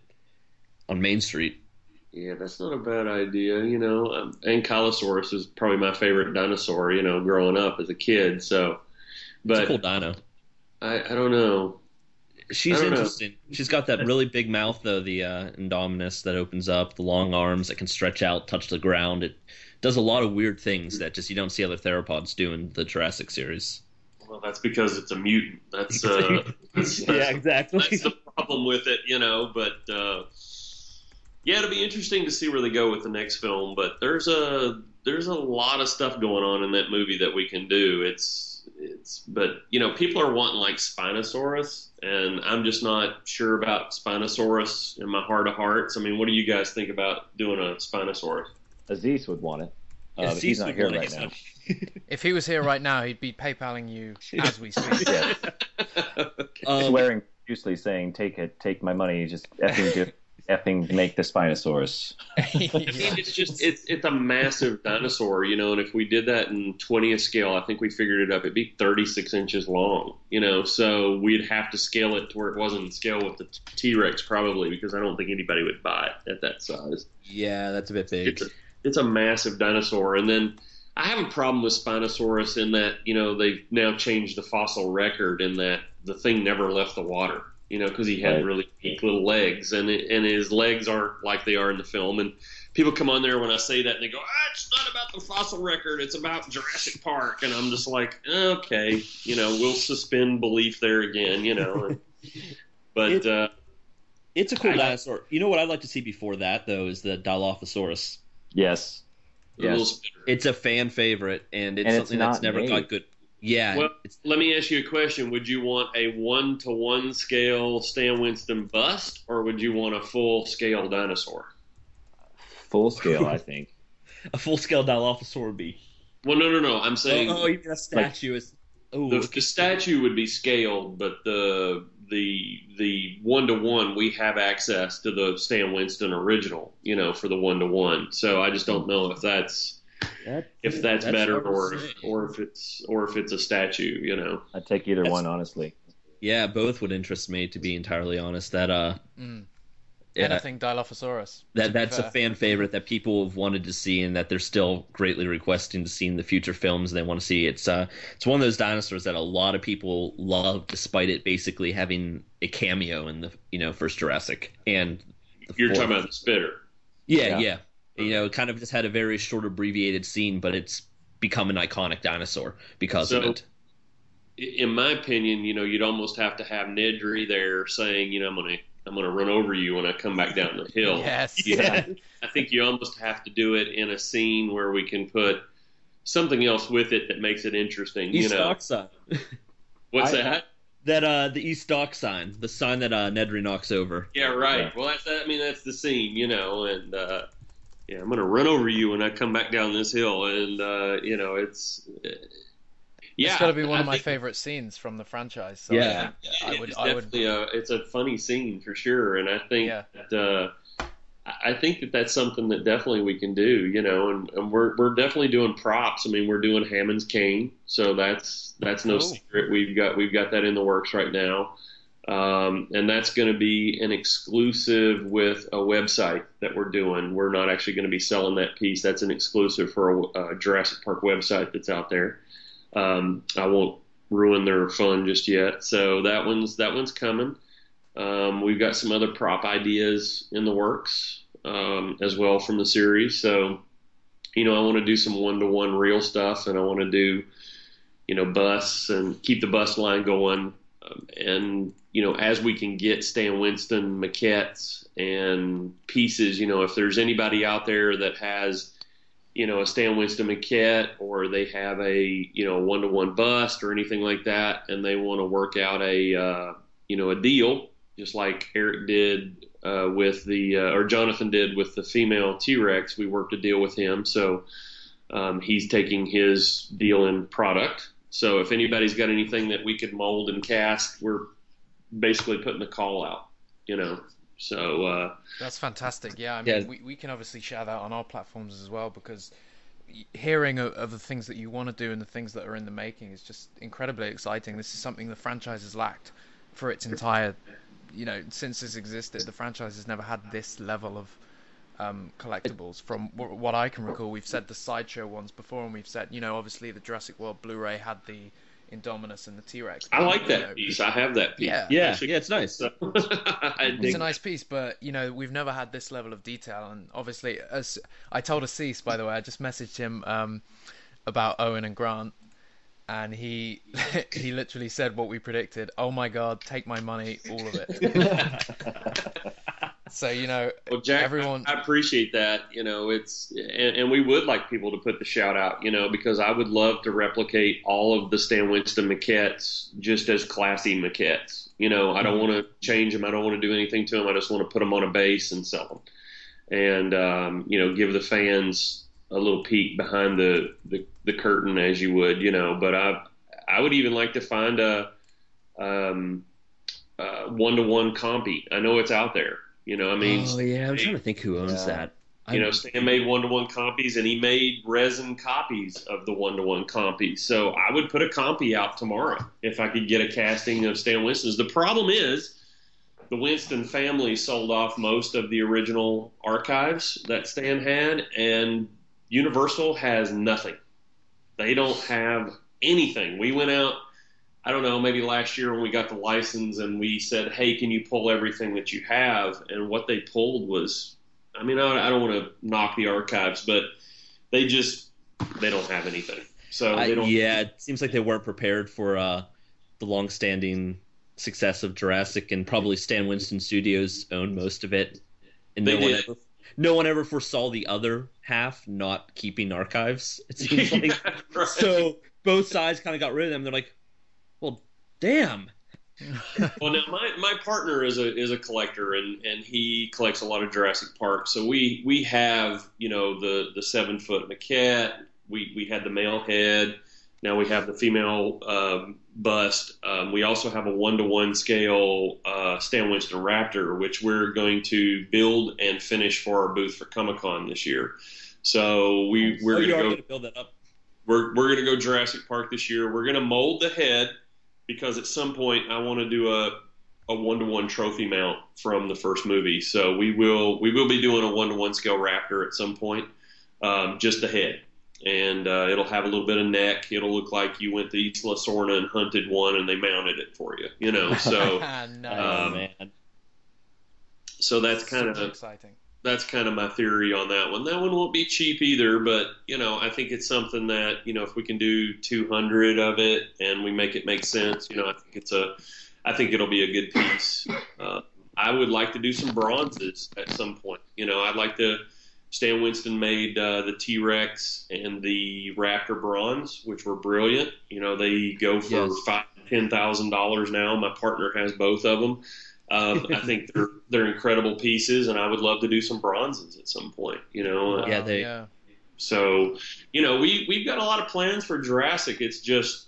on Main Street. Yeah, that's not a bad idea. You know, um, Ankylosaurus is probably my favorite dinosaur. You know, growing up as a kid. So, It's but a cool dino. I, I don't know. She's don't know. interesting. She's got that really big mouth, though, the uh, Indominus that opens up, the long arms that can stretch out, touch the ground. It does a lot of weird things that just you don't see other theropods do in the Jurassic series. Well, that's because it's a mutant. That's [laughs] uh, that's, that's, [laughs] exactly. that's the problem with it. You know, but uh, yeah, it'll be interesting to see where they go with the next film. But there's a there's a lot of stuff going on in that movie that we can do. It's it's but you know people are wanting like Spinosaurus, and I'm just not sure about Spinosaurus in my heart of hearts. I mean, what do you guys think about doing a Spinosaurus? Aziz would want it. Uh, Yeah, he's not here right now. not- [laughs] [laughs] If he was here right now, he'd be PayPaling you as we speak. [laughs] Yeah. Um, Swearing profusely, saying, "Take it, take my money. Just effing, do, effing make the Spinosaurus." [laughs] I mean, it's just it's it's a massive dinosaur, you know. And if we did that in twentieth scale, I think we figured it up. It'd be thirty six inches long, you know. So we'd have to scale it to where it wasn't in scale with the T Rex, probably, because I don't think anybody would buy it at that size. yeah, that's a bit big. It's a, it's a massive dinosaur, and then. I have a problem with Spinosaurus in that you know they've now changed the fossil record in that the thing never left the water, you know, because he had Right. really weak little legs, and it, and his legs aren't like they are in the film. And people come on there when I say that, and they go, ah, "It's not about the fossil record; it's about Jurassic Park." And I'm just like, okay, you know, we'll suspend belief there again, you know. [laughs] But It- uh, It's a cool I- dinosaur. You know what I'd like to see before that though is the Dilophosaurus. Yes. A little Yes. It's a fan favorite, and it's And it's something that's never made. got good. Yeah, Well, let me ask you a question: Would you want a one to one scale Stan Winston bust, or would you want a full scale dinosaur? Full scale, I think. [laughs] a full scale Dilophosaur would be. Well, no, no, no. I'm saying oh, oh you mean a statue is. Oh, the, the statue would be scaled, but the the the one to one we have access to the Stan Winston original, you know, for the one to one. So I just don't know if that's that- if that's, That's better or say. or if it's or if it's a statue, you know. I'd take either That's- one, honestly. yeah, both would interest me to be entirely honest. That uh, Mm. Yeah, Anything Dilophosaurus. to that be that's a fan favorite that people have wanted to see and that they're still greatly requesting to see in the future films they want to see it's uh it's one of those dinosaurs that a lot of people love despite it basically having a cameo in the you know first Jurassic and the You're fourth. talking about the spitter. yeah, Yeah. yeah you know it kind of just had a very short abbreviated scene but it's become an iconic dinosaur because of it in my opinion, you know, you'd almost have to have Nedry there saying, you know, I'm gonna I'm gonna run over you when I come back down the hill. [laughs] Yes. Yeah. I think you almost have to do it in a scene where we can put something else with it that makes it interesting. East you know, Dock sign. [laughs] what's I- that? That uh, the East Dock sign, the sign that uh, Nedry knocks over. Yeah, right. Yeah. Well, that's. I mean, that's the scene, you know, and uh, yeah, I'm gonna run over you when I come back down this hill, and uh, you know, it's uh, yeah, it's got to be one I of my think favorite scenes from the franchise. So Yeah. I, I would. it's I would. a it's a funny scene for sure, and I think Yeah. that uh, I think that that's something that definitely we can do, you know, and, and we're we're definitely doing props. I mean, we're doing Hammond's cane, so that's that's no Cool. secret. We've got we've got that in the works right now. Um, and that's going to be an exclusive with a website that we're doing. We're not actually going to be selling that piece. That's an exclusive for a, uh Jurassic Park website that's out there. Um, I won't ruin their fun just yet. So that one's that one's coming. Um, we've got some other prop ideas in the works um, as well from the series. So, you know, I want to do some one-to-one real stuff, and I want to do, you know, bus and keep the bus line going. Um, and you know, as we can get Stan Winston maquettes and pieces, you know, if there's anybody out there that has you know, a Stan Winston maquette or they have a, you know, one to one bust or anything like that, and they want to work out a, uh, you know, a deal, just like Eric did uh, with the, uh, or Jonathan did with the female T Rex. We worked a deal with him. So um, he's taking his deal in product. So if anybody's got anything that we could mold and cast, we're basically putting the call out, you know. So, uh, That's fantastic. Yeah, I Yeah. mean, we, we can obviously share that on our platforms as well because hearing of, of the things that you want to do and the things that are in the making is just incredibly exciting. This is something the franchise has lacked for its entire, you know, since it's existed. The franchise has never had this level of um, collectibles. From wh- what I can recall, we've said the sideshow ones before, and we've said, you know, obviously the Jurassic World Blu-ray had the Indominus and the T-Rex. I like that know, piece. I have that piece. Yeah. Yeah, Actually, yeah, it's nice. So, [laughs] It's a nice piece, but you know we've never had this level of detail, and obviously, as I told Aziz, by the way, I just messaged him um, about Owen and Grant, and he [laughs] he literally said what we predicted. Oh my God, take my money, all of it. [laughs] so you know, Well, Jack, everyone- I, I appreciate that. You know, it's and, and we would like people to put the shout out. You know, because I would love to replicate all of the Stan Winston maquettes just as classy maquettes. You know, I don't want to change them. I don't want to do anything to them. I just want to put them on a base and sell them, and um, you know, give the fans a little peek behind the, the the curtain as you would. You know, but I I would even like to find a um, one to one compy. I know it's out there. You know, I mean, oh yeah, I'm trying to think who owns Yeah. that. you know, Stan made one to one copies and he made resin copies of the one to one copies. So I would put a copy out tomorrow if I could get a casting of Stan Winston's. The problem is the Winston family sold off most of the original archives that Stan had, and Universal has nothing. They don't have anything. We went out, I don't know, maybe last year when we got the license and we said, hey, can you pull everything that you have? And what they pulled was I mean, I, I don't want to knock the archives, but they just they don't have anything. So I- they don't. yeah, it seems like they weren't prepared for uh, the long-standing success of Jurassic, and probably Stan Winston Studios owned most of it, and no one ever, no one ever foresaw the other half not keeping archives. It seems [laughs] like Right. so both sides kind of got rid of them. They're like, damn. [laughs] well, now my, my partner is a is a collector and, and he collects a lot of Jurassic Park. So we we have you know the the seven foot maquette. We we had the male head. Now we have the female um, bust. Um, we also have a one to one scale uh, Stan Winston Raptor, which we're going to build and finish for our booth for Comic Con this year. So we we're oh, you gonna are go going to build that up. we're we're gonna go Jurassic Park this year. We're gonna mold the head because at some point I want to do a a one to one trophy mount from the first movie. So we will we will be doing a one to one scale Raptor at some point, um, just the head, and uh, it'll have a little bit of neck. It'll look like you went to Isla Sorna and hunted one, and they mounted it for you. You know, so [laughs] nice. Um, man, so that's kind Super of exciting. That's kind of my theory on that one. That one won't be cheap either, but you know, I think it's something that you know, if we can do 200 of it and we make it make sense, you know, I think it's a, I think it'll be a good piece. Uh, I would like to do some bronzes at some point. You know, I'd like to. Stan Winston made uh, the T Rex and the Raptor bronze, which were brilliant. You know, they go for Yes. five ten thousand dollars now. My partner has both of them. Um, I think they're they're incredible pieces, and I would love to do some bronzes at some point. You know, Yeah, they- yeah. so, you know, we we've got a lot of plans for Jurassic. It's just,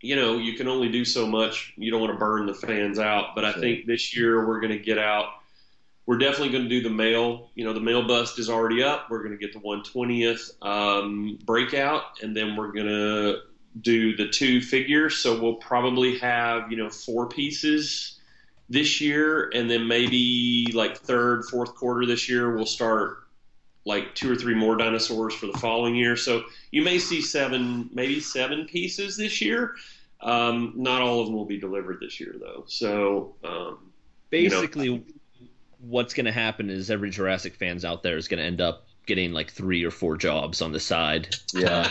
you know, you can only do so much. You don't want to burn the fans out. But I Sure. think this year we're going to get out. We're definitely going to do the male. You know, the male bust is already up. We're going to get the 120th um, breakout, and then we're going to do the two figures. So we'll probably have you know four pieces this year, and then maybe like third, fourth quarter this year we'll start like two or three more dinosaurs for the following year. So you may see seven, maybe seven pieces this year. Um, not all of them will be delivered this year, though. So um, You know- Basically, what's going to happen is every Jurassic fans out there is going to end up getting like three or four jobs on the side Yeah.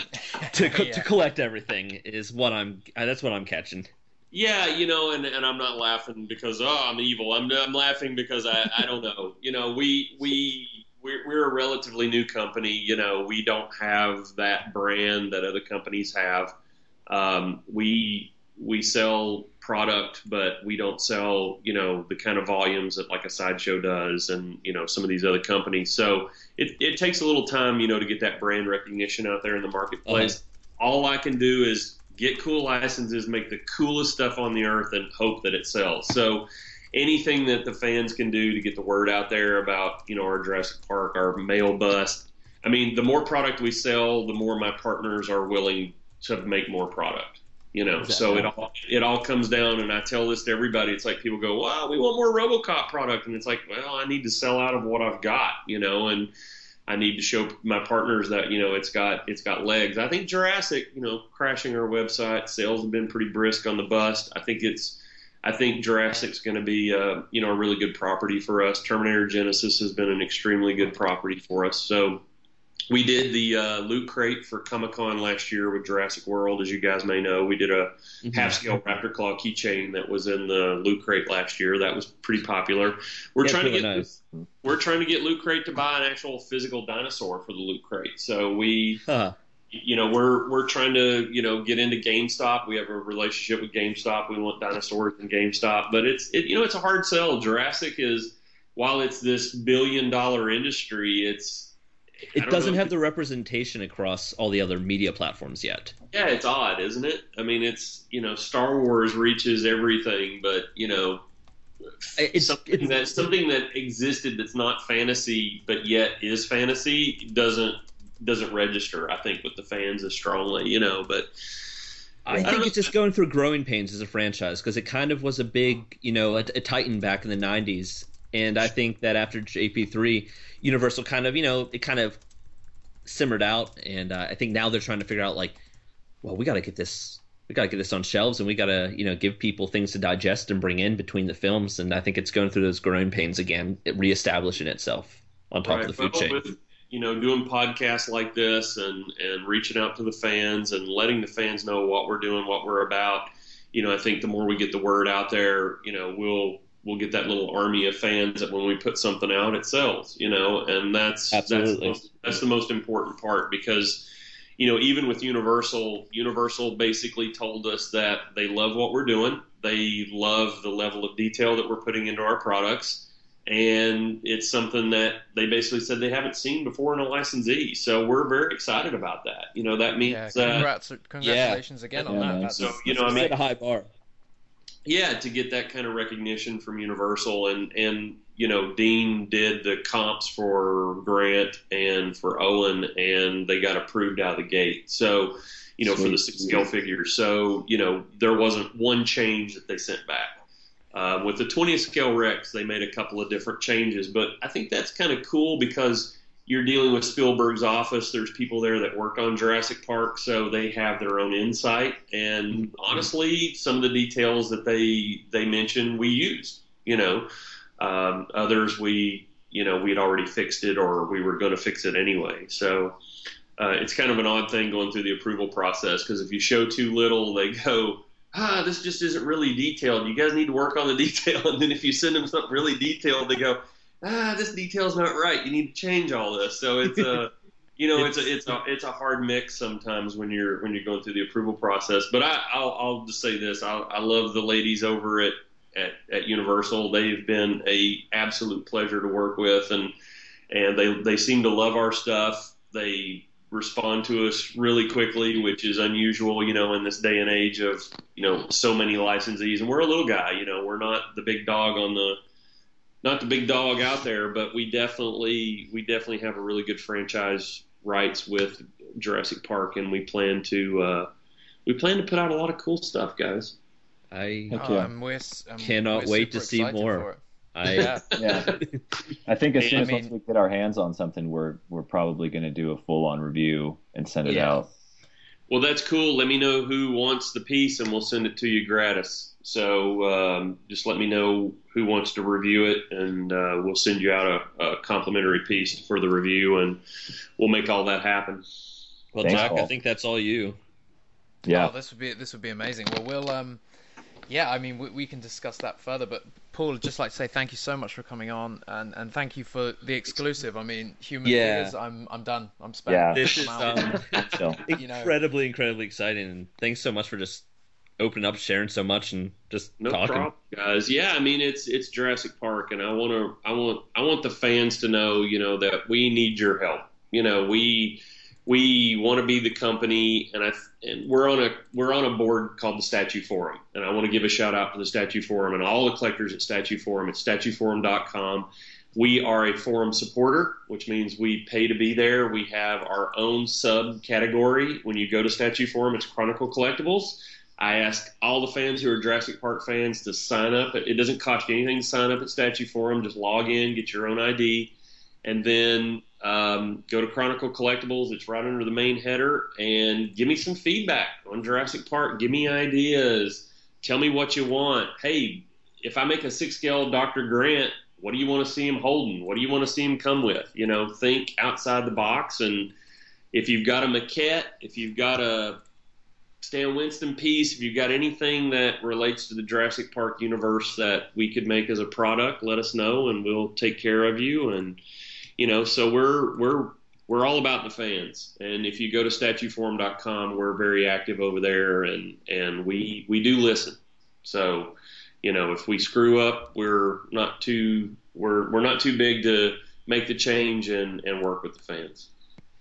to co- [laughs] Yeah. to collect everything. Is what I'm. uh, That's what I'm catching. Yeah, you know, and, and I'm not laughing because oh I'm evil. I'm I'm laughing because I, I don't know. You know, we we we're, we're a relatively new company. You know, we don't have that brand that other companies have. Um, we we sell product, but we don't sell, you know, the kind of volumes that like a sideshow does, and you know some of these other companies. So it, it takes a little time, you know, to get that brand recognition out there in the marketplace. All I can do is get cool licenses, make the coolest stuff on the earth, and hope that it sells. So anything that the fans can do to get the word out there about, you know, our Jurassic Park, our male bust. I mean, the more product we sell, the more my partners are willing to make more product. You know, so it all it all comes down, and I tell this to everybody. It's like people go, "Wow, we want more RoboCop product," and it's like, well, I need to sell out of what I've got, you know, and I need to show my partners that you know it's got it's got legs. I think Jurassic, you know, crashing our website sales have been pretty brisk on the bust. I think it's I think Jurassic's going to be uh, you know a really good property for us. Terminator Genisys has been an extremely good property for us. So we did the uh, loot crate for Comic Con last year with Jurassic World, as you guys may know. We did a half scale Raptor Claw keychain that was in the loot crate last year. That was pretty popular. We're Yeah, trying to get nice. we're trying to get Loot Crate to buy an actual physical dinosaur for the Loot Crate. So we, Huh. you know, we're we're trying to you know get into GameStop. We have a relationship with GameStop. We want dinosaurs in GameStop, but it's it, you know it's a hard sell. Jurassic is while it's this billion dollar industry, it's It doesn't know. have the representation across all the other media platforms yet. yeah, it's odd, isn't it? I mean, it's you know Star Wars reaches everything, but you know. It's- something it's- that something that existed that's not fantasy but yet is fantasy doesn't doesn't register I think with the fans as strongly you know but I think know. it's just going through growing pains as a franchise because it kind of was a big, you know, a, a titan back in the '90s, and I think that after JP3, Universal kind of, you know, it kind of simmered out, and uh, I think now they're trying to figure out like, well, we got to get this, we got to get this on shelves, and we got to, you know, give people things to digest and bring in between the films, and I think it's going through those growing pains again, it reestablishing itself on top of the food chain. with you know doing podcasts like this and and reaching out to the fans and letting the fans know what we're doing what we're about you know I think the more we get the word out there you know we'll we'll get that little army of fans that when we put something out it sells you know? And that's Absolutely. that's the most, that's the most important part because you know even with universal universal basically told us that they love what we're doing. They love the level of detail that we're putting into our products. And it's something that they basically said they haven't seen before in a licensee. So we're very excited about that. You know that means Yeah, that congrats, congratulations again on Yeah, that. That's, so you know I Set mean a high bar. Yeah to get that kind of recognition from universal and and you know dean did the comps for grant and for owen and they got approved out of the gate. So you know for the six scale figures. So you know there wasn't one change that they sent back. Um, with the 20th scale rex they made a couple of different changes but i think that's kind of cool because you're dealing with Spielberg's office. There's people there that worked on Jurassic Park, so they have their own insight. And honestly, some of the details that they they mentioned, we used. You know, um, others we you know we had already fixed it or we were going to fix it anyway. So uh, it's kind of an odd thing going through the approval process because if you show too little, they go, ah, this just isn't really detailed. You guys need to work on the [laughs] detail. And then if you send them something really detailed, they go, ah, this detail's not right. You need to change all this. So it's a, [laughs] you know, it's, a it's a it's a hard mix sometimes when you're when you're going through the approval process. But I I'll, I'll just say this: I, I love the ladies over at, at at Universal. They've been a absolute pleasure to work with, and and they they seem to love our stuff. They respond to us really quickly, which is unusual, you know, in this day and age of, you know, so many licensees. And we're a little guy, you know, we're not the big dog on the, not the big dog out there, but we definitely, we definitely have a really good franchise rights with Jurassic Park, and we plan to, uh, we plan to put out a lot of cool stuff, guys. I Oh, yeah. and we're, s- and Cannot we're wait to see more. I Yeah. [laughs] Yeah. I think as soon as once mean- we get our hands on something, we're we're probably going to do a full on review and send it Yeah. out. Well, that's cool. Let me know who wants the piece, and we'll send it to you gratis. So um, just let me know who wants to review it, and uh, we'll send you out a, a complimentary piece for the review, and we'll make all that happen. well, Thanks, Jack, I think that's all you. Yeah. Oh, this would be this would be amazing. Well, we'll um, yeah, I mean, we, we can discuss that further. But Paul, I'd just like to say thank you so much for coming on, and, and thank you for the exclusive. I mean, human Yeah. figures. I'm I'm done. I'm spent. Yeah. This is um, [laughs] So, You know- incredibly, incredibly exciting, and thanks so much for just opening up, sharing so much, and just No talking. problem, guys. Yeah, I mean it's it's Jurassic Park, and I want to I want I want the fans to know, you know, that we need your help. You know, we we want to be the company, and I and we're on a we're on a board called the Statue Forum, and I want to give a shout out to the Statue Forum and all the collectors at Statue Forum at statueforum.com. We are a forum supporter, which means we pay to be there. We have our own subcategory. When you go to Statue Forum, it's Chronicle Collectibles. I ask all the fans who are Jurassic Park fans to sign up. It doesn't cost you anything to sign up at Statue Forum. Just log in, get your own ID, and then um, go to Chronicle Collectibles. It's right under the main header, and give me some feedback on Jurassic Park. Give me ideas. Tell me what you want. Hey, if I make a six scale Dr. Grant, what do you want to see him holding? What do you want to see him come with? You know, think outside the box. And if you've got a maquette, if you've got a Stan Winston piece, if you've got anything that relates to the Jurassic Park universe that we could make as a product, let us know and we'll take care of you. And you know, so we're we're we're all about the fans. And if you go to statueforum.com, we're very active over there and and we we do listen. So, you know, if we screw up, we're not too we're we're not too big to make the change and and work with the fans.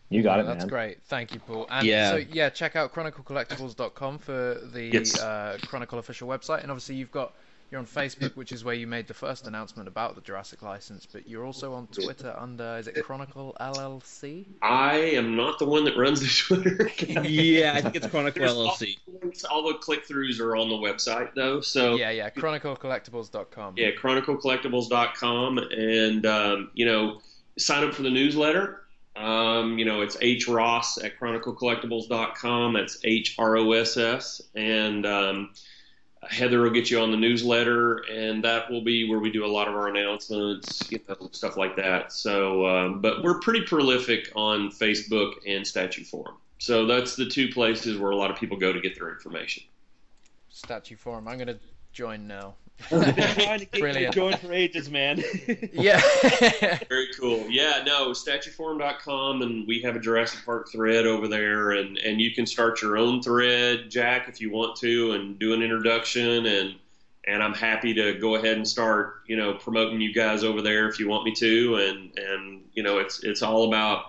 You got it, That's man. great. Thank you, Paul. And Yeah. so yeah, check out chroniclecollectibles.com for the Yes. uh, Chronicle official website, and obviously you've got you're on Facebook, which is where you made the first announcement about the Jurassic license, but you're also on Twitter under is it Chronicle LLC? I am not the one that runs the Twitter. [laughs] account. Yeah, I think it's Chronicle There's all LLC. the links- All the click throughs are on the website though. So Yeah, yeah, chroniclecollectibles.com. yeah, chroniclecollectibles.com, and um, you know, sign up for the newsletter. Um, you know, it's H Ross at chroniclecollectibles.com. That's H R O S S, and um, Heather will get you on the newsletter, and that will be where we do a lot of our announcements, you know, stuff like that. So, um, but we're pretty prolific on Facebook and Statue Forum. So that's the two places where a lot of people go to get their information. Statue Forum. I'm gonna join now. [laughs] trying to get Brilliant. going for ages, man. [laughs] yeah. [laughs] Very cool. Yeah, no, statueforum.com, and we have a Jurassic Park thread over there, and, and you can start your own thread, Jack, if you want to, and do an introduction, and and I'm happy to go ahead and start, you know, promoting you guys over there if you want me to, and and you know, it's it's all about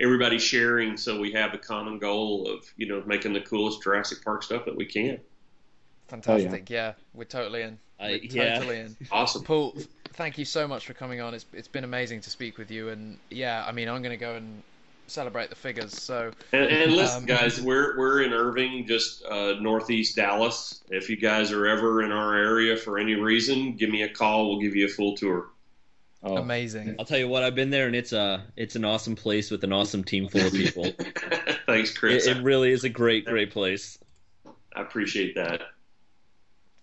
everybody sharing, so we have the common goal of you know making the coolest Jurassic Park stuff that we can. Oh, Fantastic. yeah. we're totally in. I- yeah. totally in. [laughs] Awesome. Paul, thank you so much for coming on. It's it's been amazing to speak with you, and yeah, I mean, I'm gonna go and celebrate the figures. So And, and listen, Um, guys, we're we're in Irving, just uh, northeast Dallas. If you guys are ever in our area for any reason, give me a call. We'll give you a full tour. Oh, amazing. I'll tell you what, I've been there, and it's a it's an awesome place with an awesome team full of people. [laughs] Thanks, it, Chris. it really is a great, great place. I appreciate that.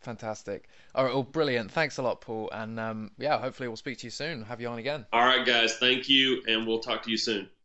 Fantastic. All right, well, brilliant. Thanks a lot, Paul. And um, yeah, hopefully we'll speak to you soon. Have you on again. All right, guys. Thank you, and we'll talk to you soon.